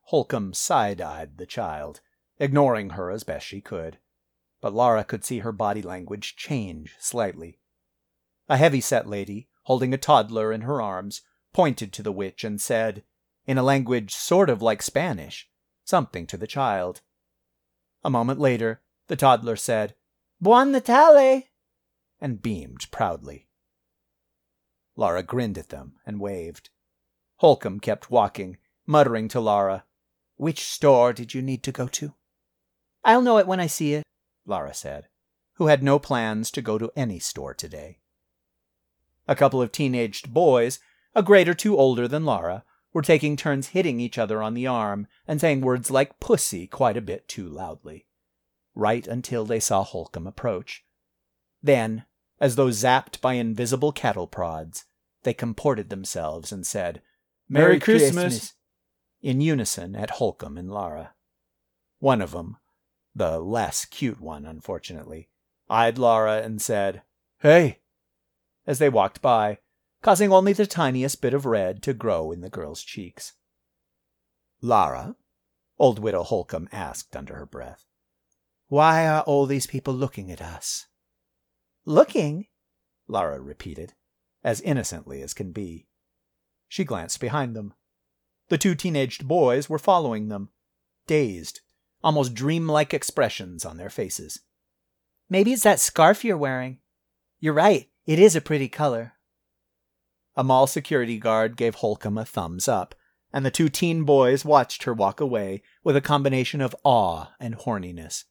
Holcomb side eyed the child, ignoring her as best she could, but Laura could see her body language change slightly. A heavy set lady, holding a toddler in her arms, pointed to the witch and said, in a language sort of like Spanish, something to the child. A moment later, the toddler said, Buon Natale, and beamed proudly. Lara grinned at them and waved. Holcomb kept walking, muttering to Lara, Which store did you need to go to? I'll know it when I see it, Lara said, who had no plans to go to any store today. A couple of teenaged boys, a grade or two older than Laura, were taking turns hitting each other on the arm and saying words like pussy quite a bit too loudly, right until they saw Holcomb approach. Then, as though zapped by invisible cattle prods, they comported themselves and said, Merry, Christmas. in unison at Holcomb and Laura. One of them, the less cute one, unfortunately, eyed Laura and said, Hey, as they walked by, causing only the tiniest bit of red to grow in the girl's cheeks. Lara, old widow Holcomb asked under her breath, why are all these people looking at us? Looking? Lara repeated, as innocently as can be. She glanced behind them. The two teenaged boys were following them, dazed, almost dreamlike expressions on their faces. Maybe it's that scarf you're wearing. You're right, it is a pretty color. A mall security guard gave Holcomb a thumbs up, and the two teen boys watched her walk away with a combination of awe and horniness.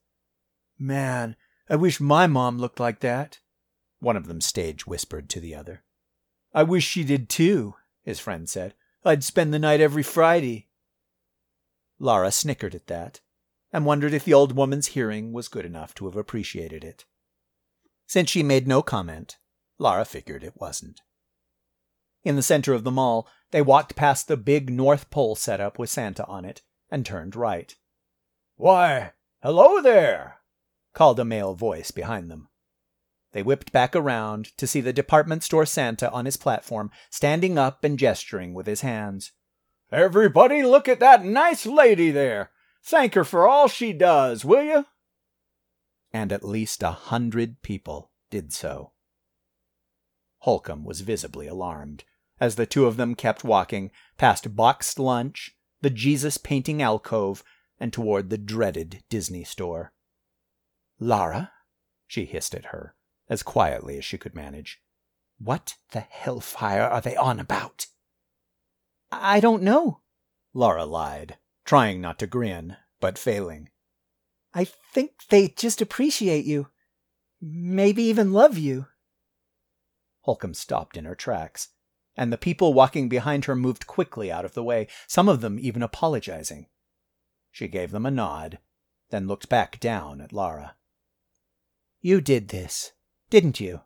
Man, I wish my mom looked like that, one of them stage whispered to the other. I wish she did too, his friend said. I'd spend the night every Friday. Lara snickered at that, and wondered if the old woman's hearing was good enough to have appreciated it. Since she made no comment, Lara figured it wasn't. In the center of the mall, they walked past the big North Pole setup with Santa on it and turned right. Why, hello there, called a male voice behind them. They whipped back around to see the department store Santa on his platform, standing up and gesturing with his hands. Everybody look at that nice lady there. Thank her for all she does, will you? And at least a hundred people did so. Holcomb was visibly alarmed as the two of them kept walking past BoxLunch, the Jesus painting alcove, and toward the dreaded Disney store. Lara, she hissed at her, as quietly as she could manage. What the hellfire are they on about? I don't know, Lara lied, trying not to grin, but failing. I think they just appreciate you. Maybe even love you. Holcomb stopped in her tracks, and the people walking behind her moved quickly out of the way, some of them even apologizing. She gave them a nod, then looked back down at Lara. You did this, didn't you?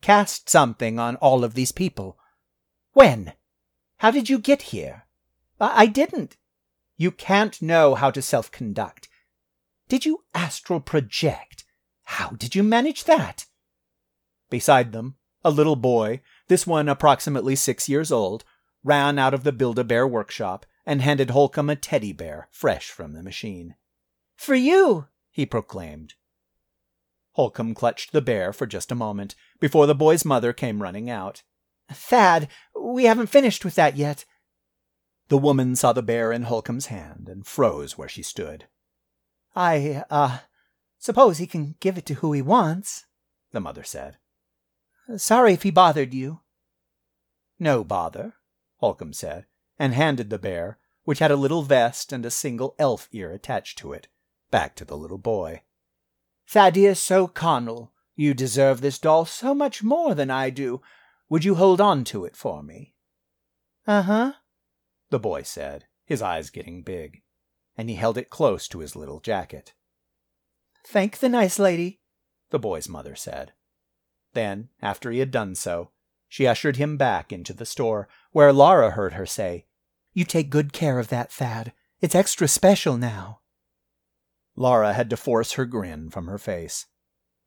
Cast something on all of these people. When? How did you get here? I, I didn't. You can't know how to self conduct. Did you astral project? How did you manage that? Beside them, a little boy, this one approximately six years old, ran out of the Build a Bear workshop and handed Holcomb a teddy bear fresh from the machine. For you, he proclaimed. Holcomb clutched the bear for just a moment before the boy's mother came running out. Thad, we haven't finished with that yet. The woman saw the bear in Holcomb's hand and froze where she stood. I, uh, suppose he can give it to who he wants, the mother said. Sorry if he bothered you. No bother, Holcomb said, and handed the bear, which had a little vest and a single elf ear attached to it, back to the little boy. Thaddeus O'Connell, you deserve this doll so much more than I do. Would you hold on to it for me? Uh huh, the boy said, his eyes getting big, and he held it close to his little jacket. Thank the nice lady, the boy's mother said. Then, after he had done so, she ushered him back into the store, where Laura heard her say, You take good care of that, Thad. It's extra special now. Laura had to force her grin from her face.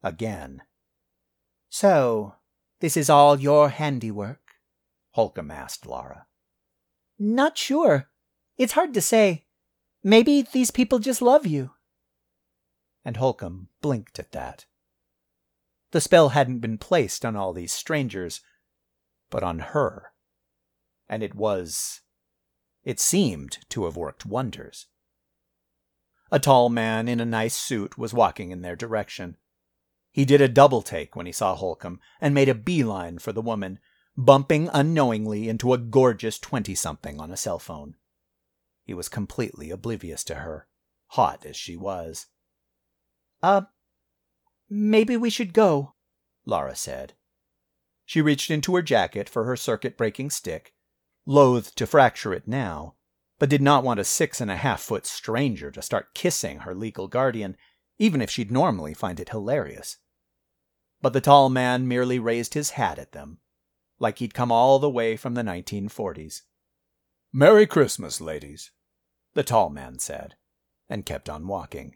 Again. So, this is all your handiwork? Holcomb asked Laura. Not sure. It's hard to say. Maybe these people just love you. And Holcomb blinked at that. The spell hadn't been placed on all these strangers, but on her. And it was. It seemed to have worked wonders. A tall man in a nice suit was walking in their direction. He did a double take when he saw Holcomb and made a beeline for the woman, bumping unknowingly into a gorgeous twenty something on a cell phone. He was completely oblivious to her, hot as she was. Uh, maybe we should go, Laura said. She reached into her jacket for her circuit breaking stick, loath to fracture it now, but did not want a six and a half foot stranger to start kissing her legal guardian, even if she'd normally find it hilarious. But the tall man merely raised his hat at them, like he'd come all the way from the 1940s. Merry Christmas, ladies, the tall man said, and kept on walking.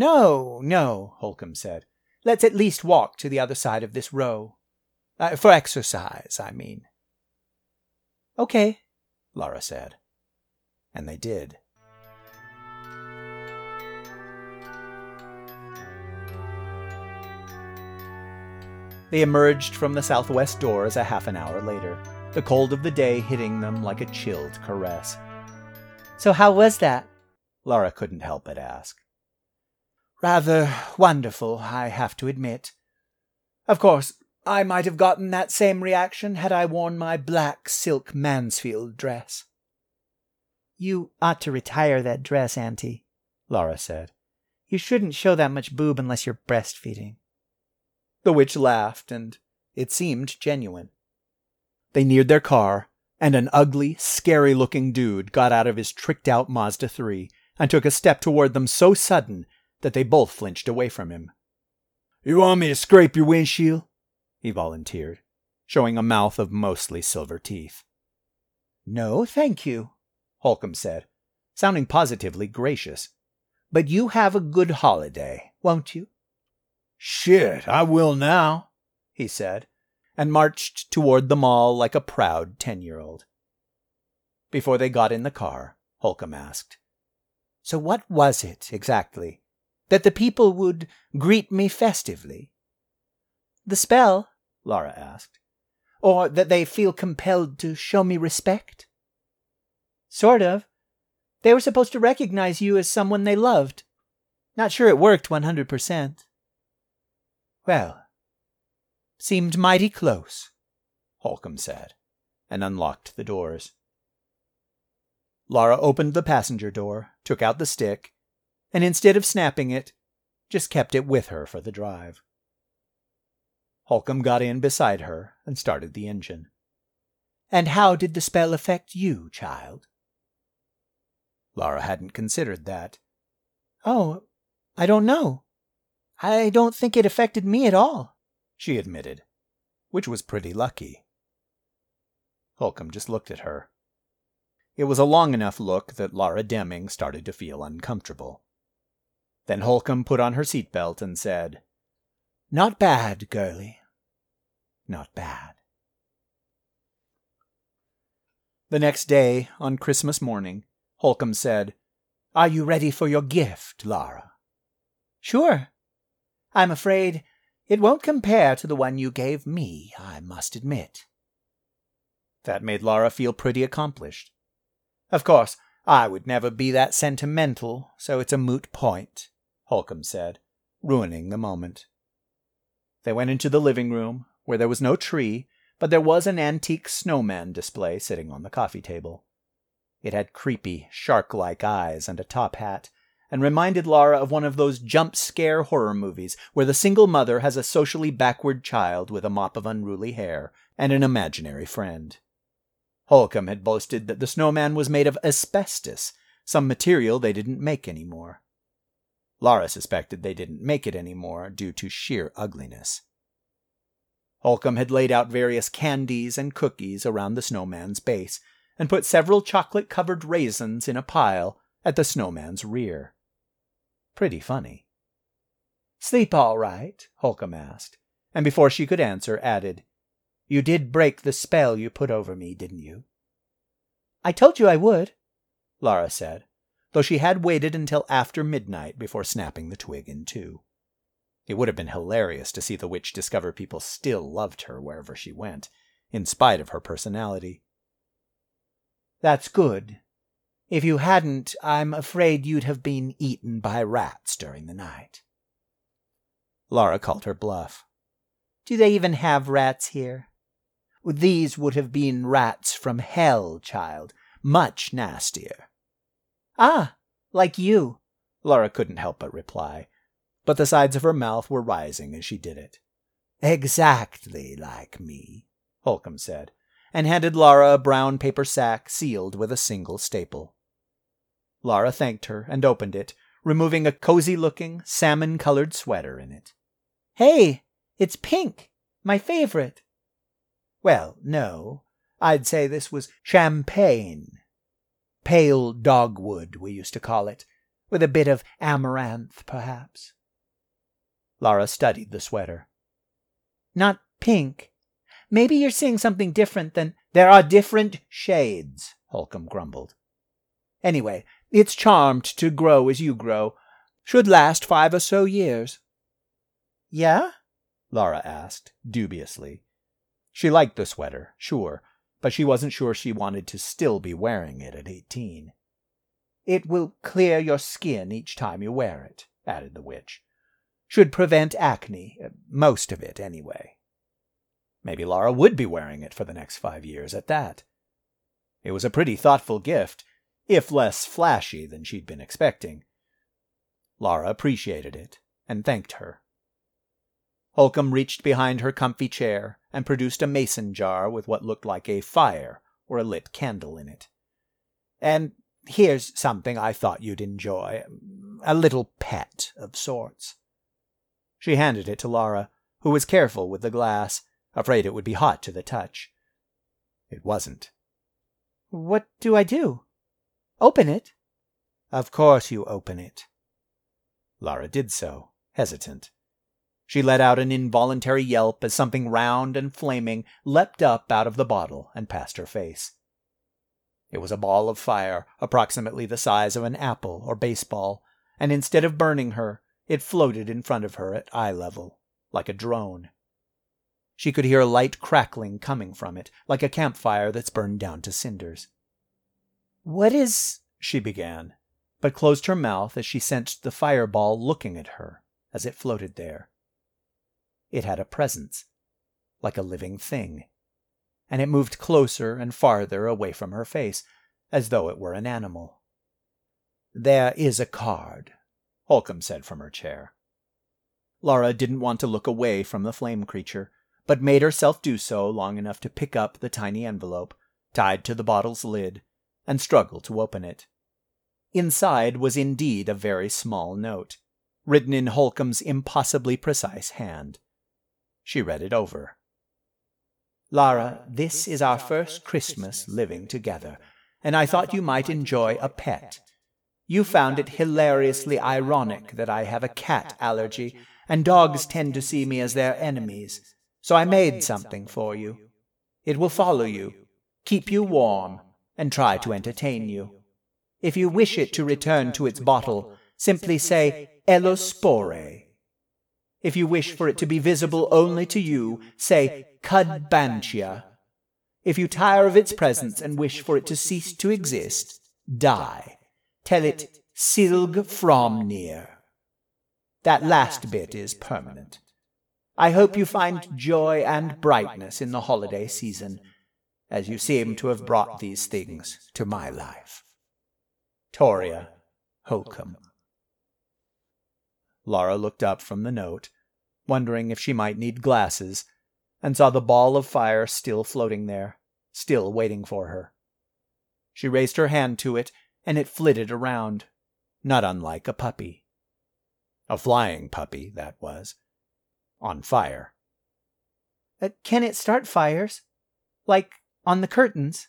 No, no, Holcomb said. Let's at least walk to the other side of this row. Uh, for exercise, I mean. Okay, Laura said. And they did. They emerged from the southwest doors a half an hour later, the cold of the day hitting them like a chilled caress. So, how was that? Laura couldn't help but ask. Rather wonderful, I have to admit. Of course, I might have gotten that same reaction had I worn my black silk Mansfield dress. You ought to retire that dress, Auntie, Laura said. You shouldn't show that much boob unless you're breastfeeding. The witch laughed, and it seemed genuine. They neared their car, and an ugly, scary looking dude got out of his tricked out Mazda 3 and took a step toward them so sudden that they both flinched away from him. You want me to scrape your windshield? he volunteered, showing a mouth of mostly silver teeth. No, thank you, Holcomb said, sounding positively gracious. But you have a good holiday, won't you? Shit, I will now, he said, and marched toward the mall like a proud ten year old. Before they got in the car, Holcomb asked, So what was it, exactly, that the people would greet me festively? The spell, Laura asked. Or that they feel compelled to show me respect? Sort of. They were supposed to recognize you as someone they loved. Not sure it worked 100%. Well, seemed mighty close, Holcomb said, and unlocked the doors. Laura opened the passenger door, took out the stick, and instead of snapping it, just kept it with her for the drive. Holcomb got in beside her and started the engine. And how did the spell affect you, child? Laura hadn't considered that. Oh, I don't know. I don't think it affected me at all, she admitted, which was pretty lucky. Holcomb just looked at her. It was a long enough look that Laura Deming started to feel uncomfortable. Then Holcomb put on her seatbelt and said, Not bad, girlie. Not bad. The next day, on Christmas morning, Holcomb said, Are you ready for your gift, Laura? Sure. I'm afraid it won't compare to the one you gave me, I must admit. That made Laura feel pretty accomplished. Of course, I would never be that sentimental, so it's a moot point, Holcomb said, ruining the moment. They went into the living room, where there was no tree, but there was an antique snowman display sitting on the coffee table. It had creepy, shark like eyes and a top hat, and reminded Laura of one of those jump scare horror movies where the single mother has a socially backward child with a mop of unruly hair and an imaginary friend. Holcomb had boasted that the snowman was made of asbestos, some material they didn't make anymore. Laura suspected they didn't make it anymore due to sheer ugliness. Holcomb had laid out various candies and cookies around the snowman's base and put several chocolate covered raisins in a pile at the snowman's rear. Pretty funny. Sleep all right? Holcomb asked, and before she could answer, added, You did break the spell you put over me, didn't you? I told you I would, Lara said, though she had waited until after midnight before snapping the twig in two. It would have been hilarious to see the witch discover people still loved her wherever she went, in spite of her personality. That's good. If you hadn't, I'm afraid you'd have been eaten by rats during the night. Laura called her bluff. Do they even have rats here? These would have been rats from hell, child. Much nastier. Ah, like you, Laura couldn't help but reply, but the sides of her mouth were rising as she did it. Exactly like me, Holcomb said, and handed Laura a brown paper sack sealed with a single staple. Laura thanked her and opened it, removing a cozy looking, salmon colored sweater in it. Hey, it's pink, my favorite. Well, no, I'd say this was champagne. Pale dogwood, we used to call it, with a bit of amaranth, perhaps. Lara studied the sweater. Not pink. Maybe you're seeing something different than. There are different shades, Holcomb grumbled. Anyway, it's charmed to grow as you grow. Should last five or so years. Yeah? Lara asked, dubiously. She liked the sweater, sure, but she wasn't sure she wanted to still be wearing it at eighteen. It will clear your skin each time you wear it, added the witch. Should prevent acne, uh, most of it, anyway. Maybe Laura would be wearing it for the next five years at that. It was a pretty thoughtful gift, if less flashy than she'd been expecting. Laura appreciated it and thanked her. Holcomb reached behind her comfy chair and produced a mason jar with what looked like a fire or a lit candle in it. And here's something I thought you'd enjoy a little pet of sorts. She handed it to Lara, who was careful with the glass, afraid it would be hot to the touch. It wasn't. What do I do? Open it? Of course you open it. Lara did so, hesitant. She let out an involuntary yelp as something round and flaming leapt up out of the bottle and past her face. It was a ball of fire, approximately the size of an apple or baseball, and instead of burning her, it floated in front of her at eye level, like a drone. She could hear a light crackling coming from it, like a campfire that's burned down to cinders. What is. she began, but closed her mouth as she sensed the fireball looking at her as it floated there. It had a presence, like a living thing, and it moved closer and farther away from her face, as though it were an animal. There is a card, Holcomb said from her chair. Laura didn't want to look away from the flame creature, but made herself do so long enough to pick up the tiny envelope, tied to the bottle's lid, and struggle to open it. Inside was indeed a very small note, written in Holcomb's impossibly precise hand. She read it over. Lara, this is our first Christmas living together, and I thought you might enjoy a pet. You found it hilariously ironic that I have a cat allergy, and dogs tend to see me as their enemies, so I made something for you. It will follow you, keep you warm, and try to entertain you. If you wish it to return to its bottle, simply say Elospore if you wish for it to be visible only to you, say Cudbantia. If you tire of its presence and wish for it to cease to exist, die. Tell it Silg Fromnir. That last bit is permanent. I hope you find joy and brightness in the holiday season, as you seem to have brought these things to my life. Toria Holcomb. Lara looked up from the note, wondering if she might need glasses, and saw the ball of fire still floating there, still waiting for her. She raised her hand to it, and it flitted around, not unlike a puppy. A flying puppy, that was. On fire. Uh, can it start fires? Like on the curtains?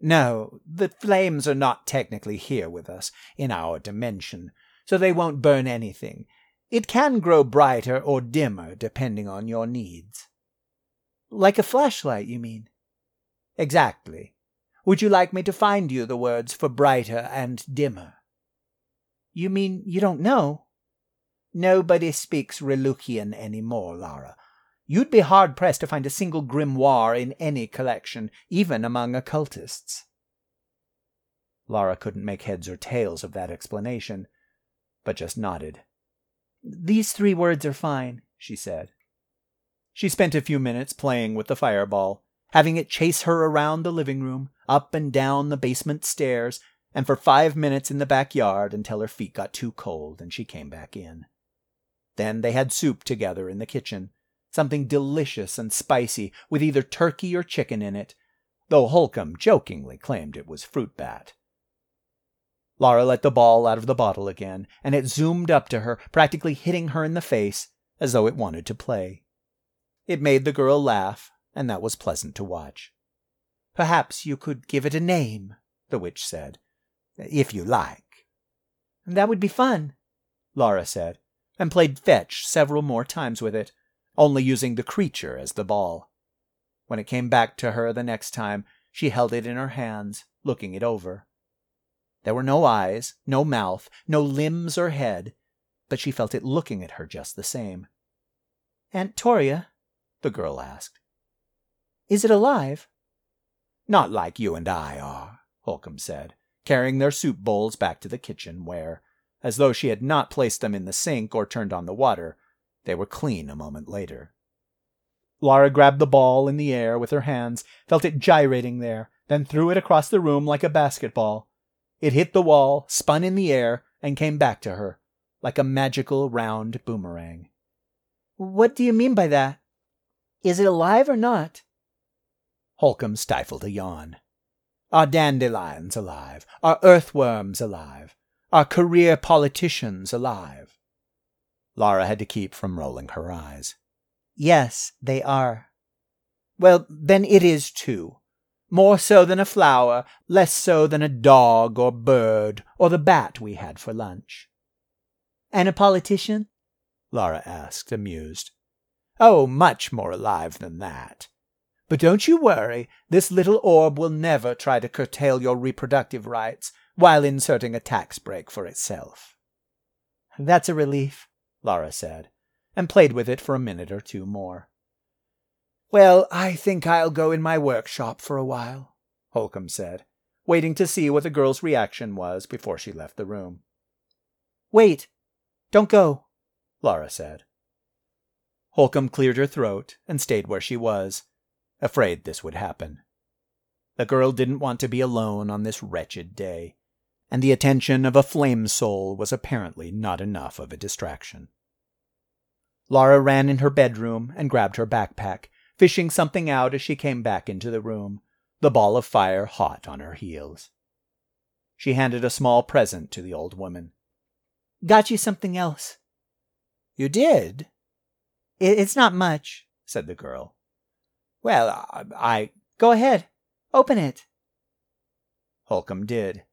No, the flames are not technically here with us, in our dimension, so they won't burn anything. It can grow brighter or dimmer depending on your needs. Like a flashlight, you mean? Exactly. Would you like me to find you the words for brighter and dimmer? You mean you don't know? Nobody speaks Relucian any more, Lara. You'd be hard pressed to find a single grimoire in any collection, even among occultists. Lara couldn't make heads or tails of that explanation, but just nodded. These three words are fine, she said. She spent a few minutes playing with the fireball, having it chase her around the living room, up and down the basement stairs, and for five minutes in the backyard until her feet got too cold and she came back in. Then they had soup together in the kitchen, something delicious and spicy with either turkey or chicken in it, though Holcomb jokingly claimed it was fruit bat. Lara let the ball out of the bottle again, and it zoomed up to her, practically hitting her in the face, as though it wanted to play. It made the girl laugh, and that was pleasant to watch. Perhaps you could give it a name, the witch said, if you like. That would be fun, Lara said, and played fetch several more times with it, only using the creature as the ball. When it came back to her the next time, she held it in her hands, looking it over. There were no eyes, no mouth, no limbs or head, but she felt it looking at her just the same. Aunt Toria, the girl asked, is it alive? Not like you and I are, Holcomb said, carrying their soup bowls back to the kitchen, where, as though she had not placed them in the sink or turned on the water, they were clean a moment later. Lara grabbed the ball in the air with her hands, felt it gyrating there, then threw it across the room like a basketball. It hit the wall, spun in the air, and came back to her, like a magical round boomerang. What do you mean by that? Is it alive or not? Holcomb stifled a yawn. Are dandelions alive? Are earthworms alive? Are career politicians alive? Lara had to keep from rolling her eyes. Yes, they are. Well, then it is too. More so than a flower, less so than a dog or bird or the bat we had for lunch. And a politician? Laura asked, amused. Oh, much more alive than that. But don't you worry, this little orb will never try to curtail your reproductive rights while inserting a tax break for itself. That's a relief. Laura said, and played with it for a minute or two more. Well, I think I'll go in my workshop for a while, Holcomb said, waiting to see what the girl's reaction was before she left the room. Wait! Don't go, Lara said. Holcomb cleared her throat and stayed where she was, afraid this would happen. The girl didn't want to be alone on this wretched day, and the attention of a flame soul was apparently not enough of a distraction. Lara ran in her bedroom and grabbed her backpack, fishing something out as she came back into the room, the ball of fire hot on her heels. She handed a small present to the old woman. Got you something else. You did? It's not much, said the girl. Well, I. Go ahead. Open it. Holcomb did.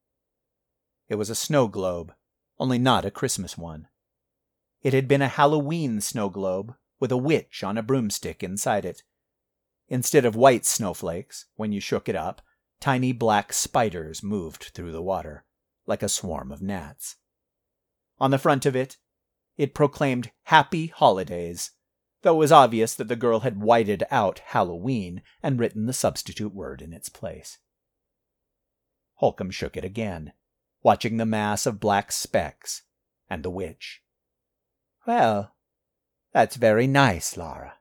It was a snow globe, only not a Christmas one. It had been a Halloween snow globe with a witch on a broomstick inside it. Instead of white snowflakes, when you shook it up, tiny black spiders moved through the water, like a swarm of gnats. On the front of it, it proclaimed Happy Holidays, though it was obvious that the girl had whited out Halloween and written the substitute word in its place. Holcomb shook it again, watching the mass of black specks and the witch. Well, that's very nice, Lara.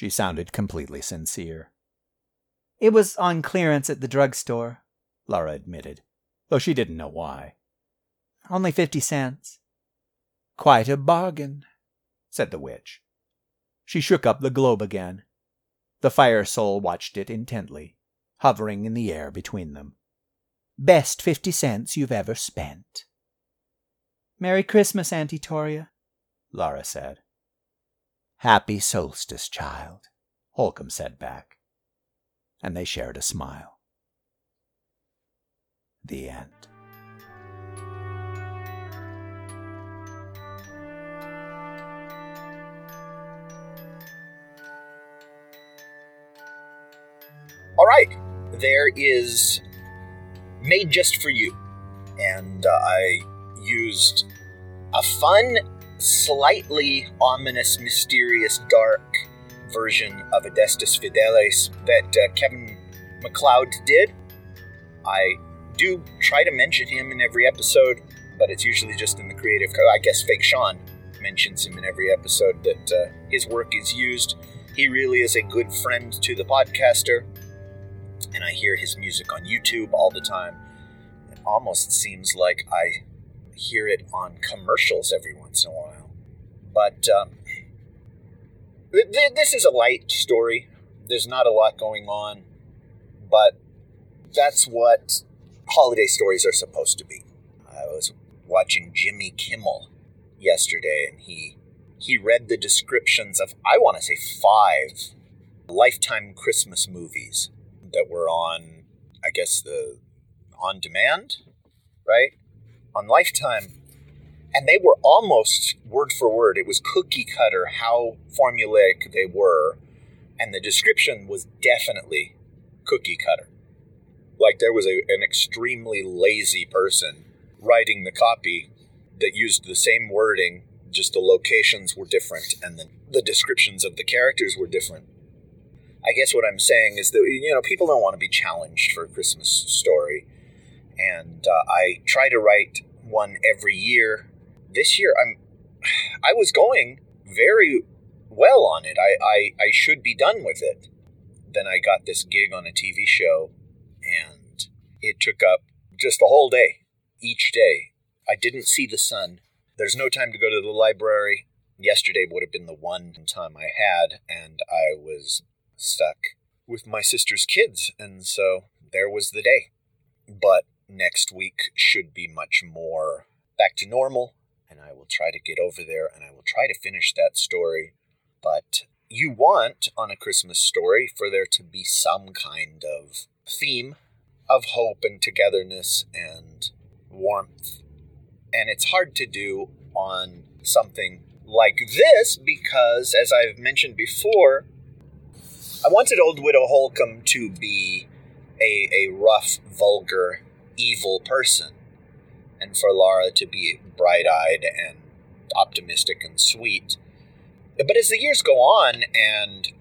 She sounded completely sincere. It was on clearance at the drugstore, Laura admitted, though she didn't know why. Only fifty cents. Quite a bargain, said the witch. She shook up the globe again. The fire soul watched it intently, hovering in the air between them. Best fifty cents you've ever spent. Merry Christmas, Auntie Toria, Laura said. Happy solstice, child, Holcomb said back. And they shared a smile. The end. All right, there is made just for you, and uh, I used a fun, slightly ominous, mysterious, dark version of Adeste Fideles that uh, Kevin MacLeod did. I do try to mention him in every episode, but it's usually just in the creative. I guess Fake Sean mentions him in every episode that uh, his work is used. He really is a good friend to the podcaster, and I hear his music on YouTube all the time. It almost seems like I hear it on commercials every once in a while. But um, th- th- this is a light story. There's not a lot going on, but that's what holiday stories are supposed to be. I was watching Jimmy Kimmel yesterday, and he he read the descriptions of I want to say five lifetime Christmas movies that were on, I guess the on demand, right? On Lifetime. And they were almost word for word. It was cookie cutter how formulaic they were. And the description was definitely cookie cutter. Like there was a, an extremely lazy person writing the copy that used the same wording, just the locations were different and the, the descriptions of the characters were different. I guess what I'm saying is that you know people don't want to be challenged for a Christmas story, and uh, I try to write one every year. This year, I'm I was going very well on it. I, I, I should be done with it. Then I got this gig on a TV show, and it took up just the whole day, each day. I didn't see the sun. There's no time to go to the library. Yesterday would have been the one time I had, and I was stuck with my sister's kids, and so there was the day. But next week should be much more back to normal, and I will try to get over there and I will try to finish that story. But you want on a Christmas story for there to be some kind of theme of hope and togetherness and warmth. And it's hard to do on something like this because, as I've mentioned before, I wanted Old Widow Holcomb to be a, a rough, vulgar, evil person, and for Laura to be bright eyed and optimistic and sweet. But as the years go on and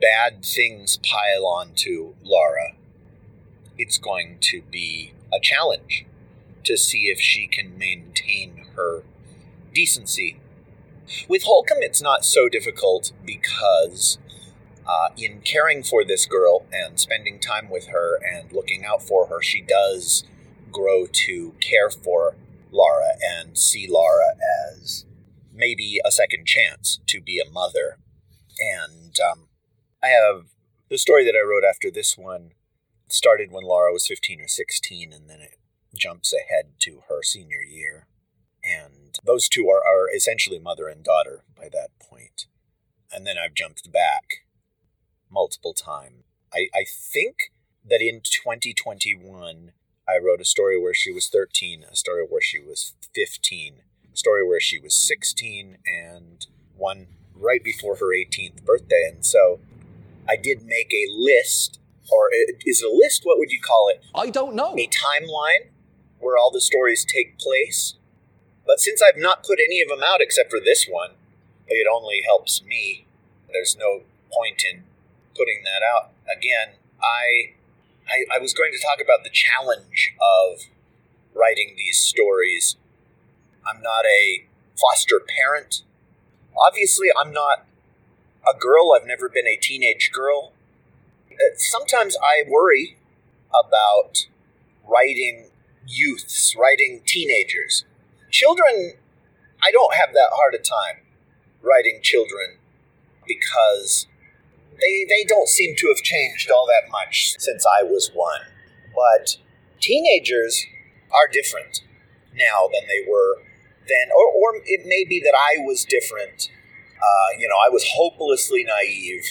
bad things pile on to Laura, it's going to be a challenge to see if she can maintain her decency. With Holcomb, it's not so difficult because uh, in caring for this girl and spending time with her and looking out for her, she does grow to care for Laura and see Laura as maybe a second chance to be a mother. And um, I have the story that I wrote after this one started when Laura was 15 or 16, and then it jumps ahead to her senior year. And those two are, are essentially mother and daughter by that point. And then I've jumped back multiple times. I, I think that in 2021, I wrote a story where she was 13, a story where she was 15, a story where she was 16, and one right before her 18th birthday. And so I did make a list, or is it a list? What would you call it? I don't know. A timeline where all the stories take place. But since I've not put any of them out except for this one, it only helps me. There's no point in putting that out. Again, I, I, I was going to talk about the challenge of writing these stories. I'm not a foster parent. Obviously, I'm not a girl. I've never been a teenage girl. Uh, Sometimes I worry about writing youths, writing teenagers. Children, I don't have that hard a time writing children because they they don't seem to have changed all that much since I was one. But teenagers are different now than they were then, or or it may be that I was different. Uh, you know, I was hopelessly naive,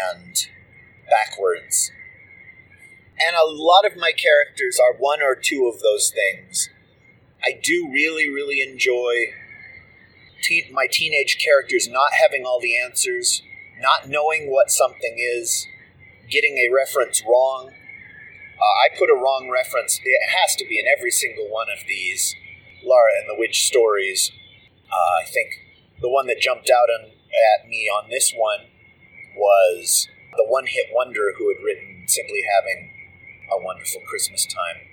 and backwards. And a lot of my characters are one or two of those things. I do really, really enjoy te- my teenage characters not having all the answers, not knowing what something is, getting a reference wrong. Uh, I put a wrong reference, it has to be in every single one of these Lara and the Witch stories. Uh, I think the one that jumped out on, at me on this one was the one hit wonder who had written Simply Having a Wonderful Christmas Time.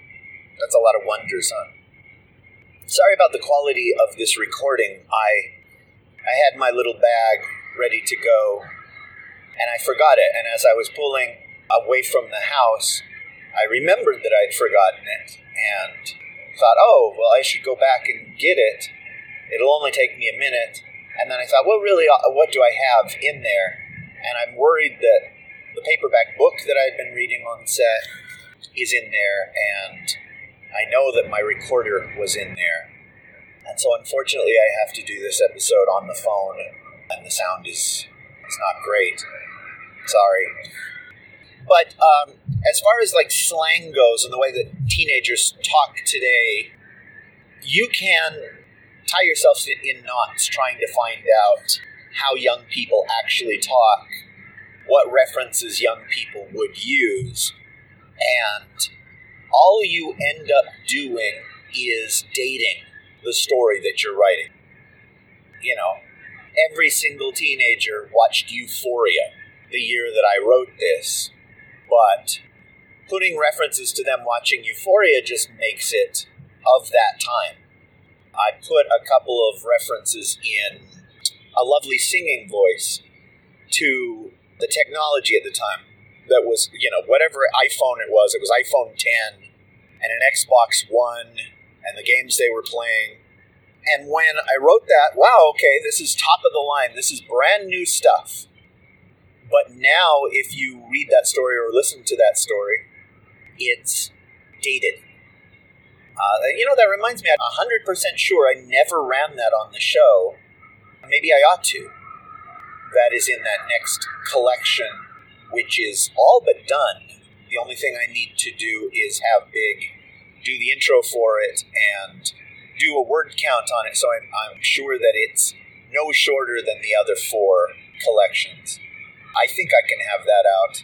That's a lot of wonders, huh? Sorry about the quality of this recording. I I had my little bag ready to go and I forgot it. And as I was pulling away from the house, I remembered that I'd forgotten it and thought, "Oh, well, I should go back and get it. It'll only take me a minute." And then I thought, "Well, really uh, what do I have in there?" And I'm worried that the paperback book that I'd been reading on set is in there and I know that my recorder was in there. And so unfortunately I have to do this episode on the phone and the sound is is not great. Sorry. But um, as far as like slang goes and the way that teenagers talk today, you can tie yourself in knots trying to find out how young people actually talk, what references young people would use, and all you end up doing is dating the story that you're writing. You know, every single teenager watched Euphoria the year that I wrote this, but putting references to them watching Euphoria just makes it of that time. I put a couple of references in a lovely singing voice to the technology at the time that was, you know, whatever iPhone it was, it was iPhone 10 and an Xbox One and the games they were playing. And when I wrote that, wow, okay, this is top of the line. This is brand new stuff. But now, if you read that story or listen to that story, it's dated. Uh, you know, that reminds me, I'm 100% sure I never ran that on the show. Maybe I ought to. That is in that next collection which is all but done. The only thing I need to do is have Big do the intro for it and do a word count on it so I'm, I'm sure that it's no shorter than the other four collections. I think I can have that out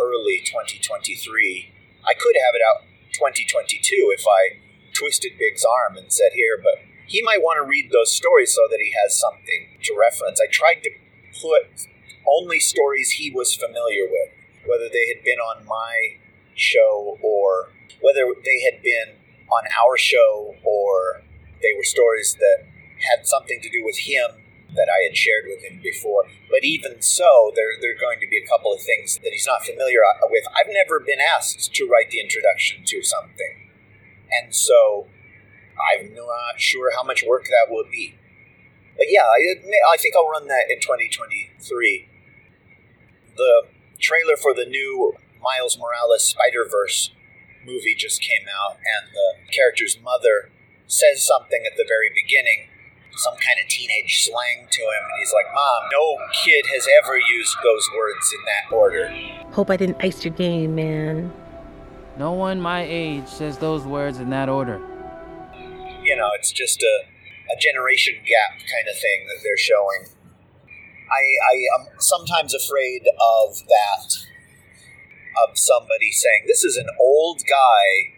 early 2023. I could have it out 2022 if I twisted Big's arm and said here, but he might want to read those stories so that he has something to reference. I tried to put only stories he was familiar with, whether they had been on my show or whether they had been on our show or they were stories that had something to do with him that I had shared with him before. But even so, there, there are going to be a couple of things that he's not familiar uh, with. I've never been asked to write the introduction to something. And so I'm not sure how much work that will be. But yeah, I, I think I'll run that in 2023 the trailer for the new Miles Morales Spider Verse movie just came out, and the character's mother says something at the very beginning, some kind of teenage slang to him, and he's like, Mom, no kid has ever used those words in that order. Hope I didn't ice your game, man. No one my age says those words in that order. You know, it's just a, a generation gap kind of thing that they're showing. I, I am sometimes afraid of that, of somebody saying, This is an old guy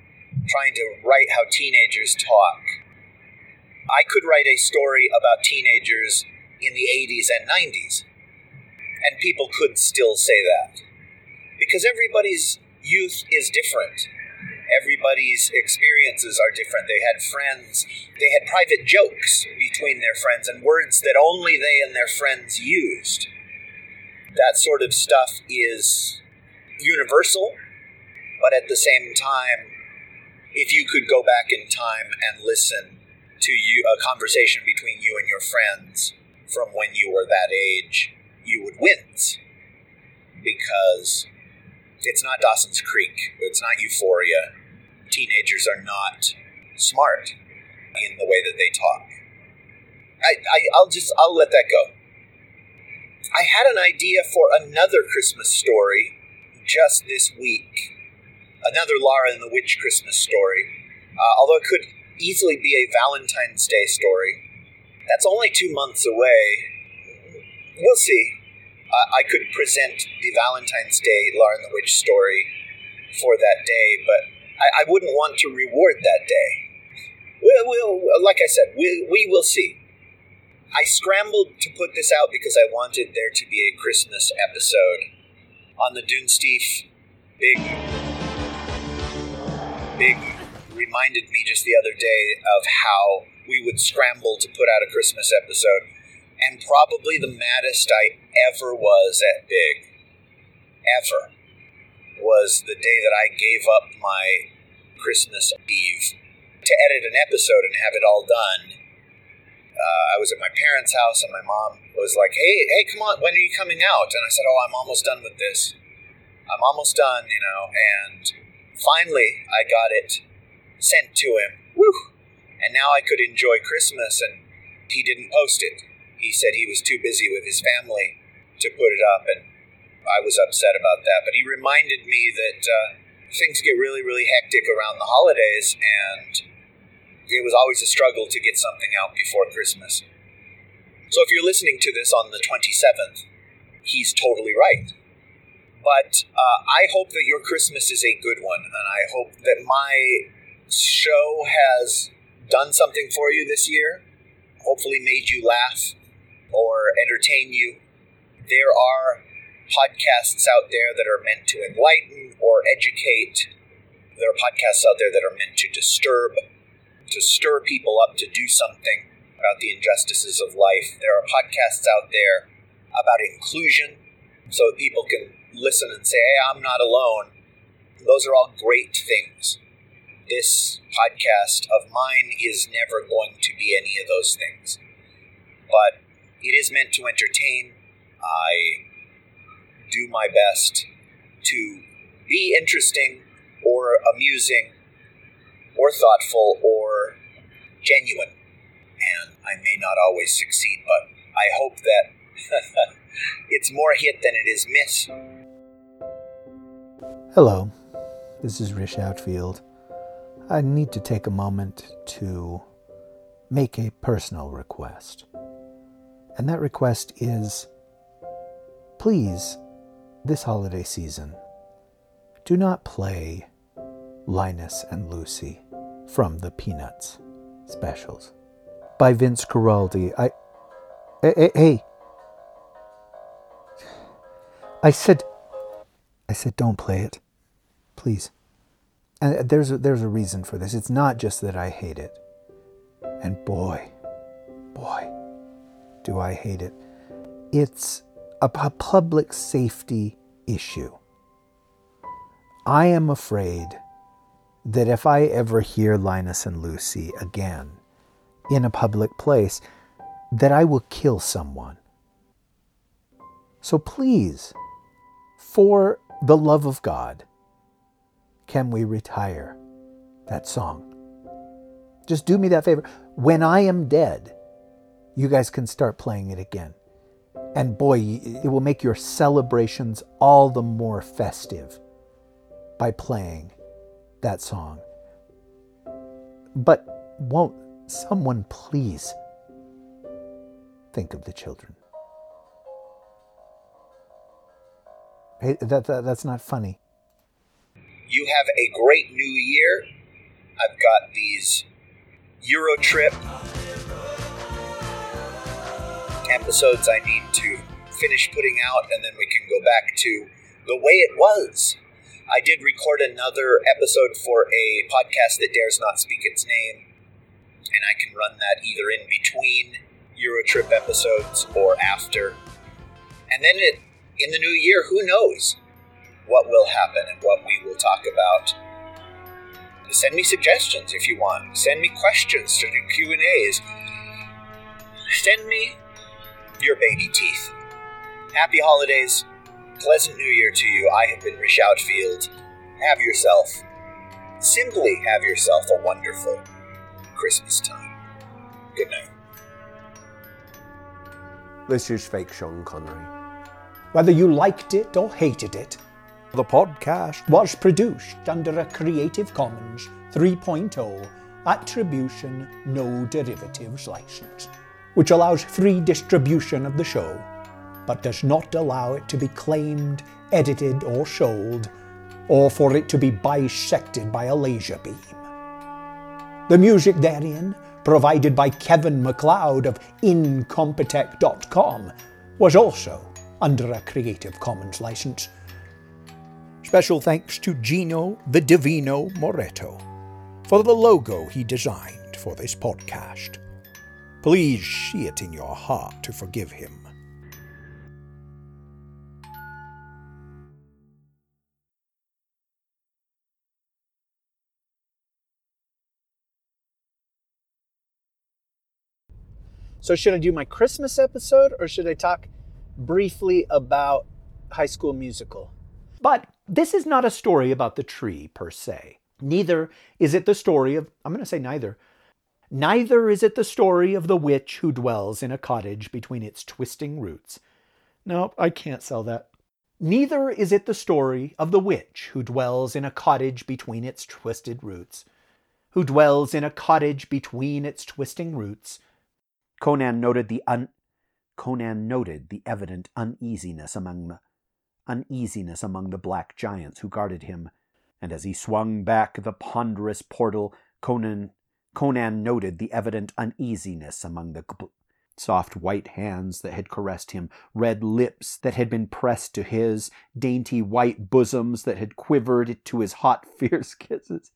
trying to write how teenagers talk. I could write a story about teenagers in the 80s and 90s, and people could still say that. Because everybody's youth is different everybody's experiences are different. They had friends, they had private jokes between their friends and words that only they and their friends used. That sort of stuff is universal, but at the same time, if you could go back in time and listen to you a conversation between you and your friends from when you were that age, you would wince because it's not Dawson's Creek. It's not Euphoria. Teenagers are not smart in the way that they talk. I, I, I'll just, I'll let that go. I had an idea for another Christmas story just this week. Another Lara and the Witch Christmas story. Uh, although it could easily be a Valentine's Day story. That's only two months away. We'll see. Uh, I could present the Valentine's Day Lara the Witch story for that day, but I, I wouldn't want to reward that day. We'll, we'll, like I said, we, we will see. I scrambled to put this out because I wanted there to be a Christmas episode on the Dunesteef. Big, big reminded me just the other day of how we would scramble to put out a Christmas episode. And probably the maddest I ever was at Big, ever, was the day that I gave up my Christmas Eve to edit an episode and have it all done. Uh, I was at my parents' house and my mom was like, "Hey, hey, come on, when are you coming out?" And I said, "Oh, I'm almost done with this. I'm almost done, you know." And finally, I got it sent to him. Woo! And now I could enjoy Christmas, and he didn't post it. He said he was too busy with his family to put it up, and I was upset about that. But he reminded me that uh, things get really, really hectic around the holidays, and it was always a struggle to get something out before Christmas. So if you're listening to this on the 27th, he's totally right. But uh, I hope that your Christmas is a good one, and I hope that my show has done something for you this year, hopefully made you laugh or entertain you. There are podcasts out there that are meant to enlighten or educate. There are podcasts out there that are meant to disturb to stir people up to do something about the injustices of life. There are podcasts out there about inclusion so that people can listen and say, hey, I'm not alone. Those are all great things. This podcast of mine is never going to be any of those things. But it is meant to entertain. I do my best to be interesting or amusing or thoughtful or genuine. And I may not always succeed, but I hope that it's more hit than it is miss. Hello, this is Rish Outfield. I need to take a moment to make a personal request. And that request is please, this holiday season, do not play Linus and Lucy from the Peanuts specials by Vince Guaraldi. I. Hey, hey. I said. I said, don't play it. Please. And there's a, there's a reason for this. It's not just that I hate it. And boy, boy, do I hate it. It's a, a public safety issue. I am afraid that if I ever hear Linus and Lucy again in a public place, that I will kill someone. So please, for the love of God, can we retire that song? Just do me that favor. When I am dead, you guys can start playing it again. And boy, it will make your celebrations all the more festive by playing that song. But won't someone please think of the children? Hey, that, that, that's not funny. You have a great new year. I've got these Euro trip episodes I need to finish putting out, and then we can go back to the way it was I did record another episode for a podcast that dares not speak its name, and I can run that either in between Eurotrip episodes or after. And then it, in the new year, who knows what will happen and what we will talk about. Send me suggestions if you want. Send me questions to the Q and A's. Send me your baby teeth. Happy holidays pleasant new year to you. I have been Rish Outfield. Have yourself, simply have yourself a wonderful Christmas time. Good night. This is fake Sean Connery. Whether you liked it or hated it, the podcast was produced under a Creative Commons 3.0 Attribution No Derivatives license, which allows free distribution of the show, but does not allow it to be claimed, edited, or sold, or for it to be bisected by a laser beam. The music therein, provided by Kevin MacLeod of Incompetech.com, was also under a Creative Commons license. Special thanks to Gino the Divino Moretto for the logo he designed for this podcast. Please see it in your heart to forgive him. So, should I do my Christmas episode or should I talk briefly about High School Musical? But this is not a story about the tree per se. Neither is it the story of, I'm going to say neither. Neither is it the story of the witch who dwells in a cottage between its twisting roots. No, I can't sell that. Neither is it the story of the witch who dwells in a cottage between its twisted roots. Who dwells in a cottage between its twisting roots. Conan noted the un Conan noted the evident uneasiness among the uneasiness among the black giants who guarded him, and as he swung back the ponderous portal, Conan Conan noted the evident uneasiness among the gl- soft white hands that had caressed him, red lips that had been pressed to his, dainty white bosoms that had quivered to his hot, fierce kisses.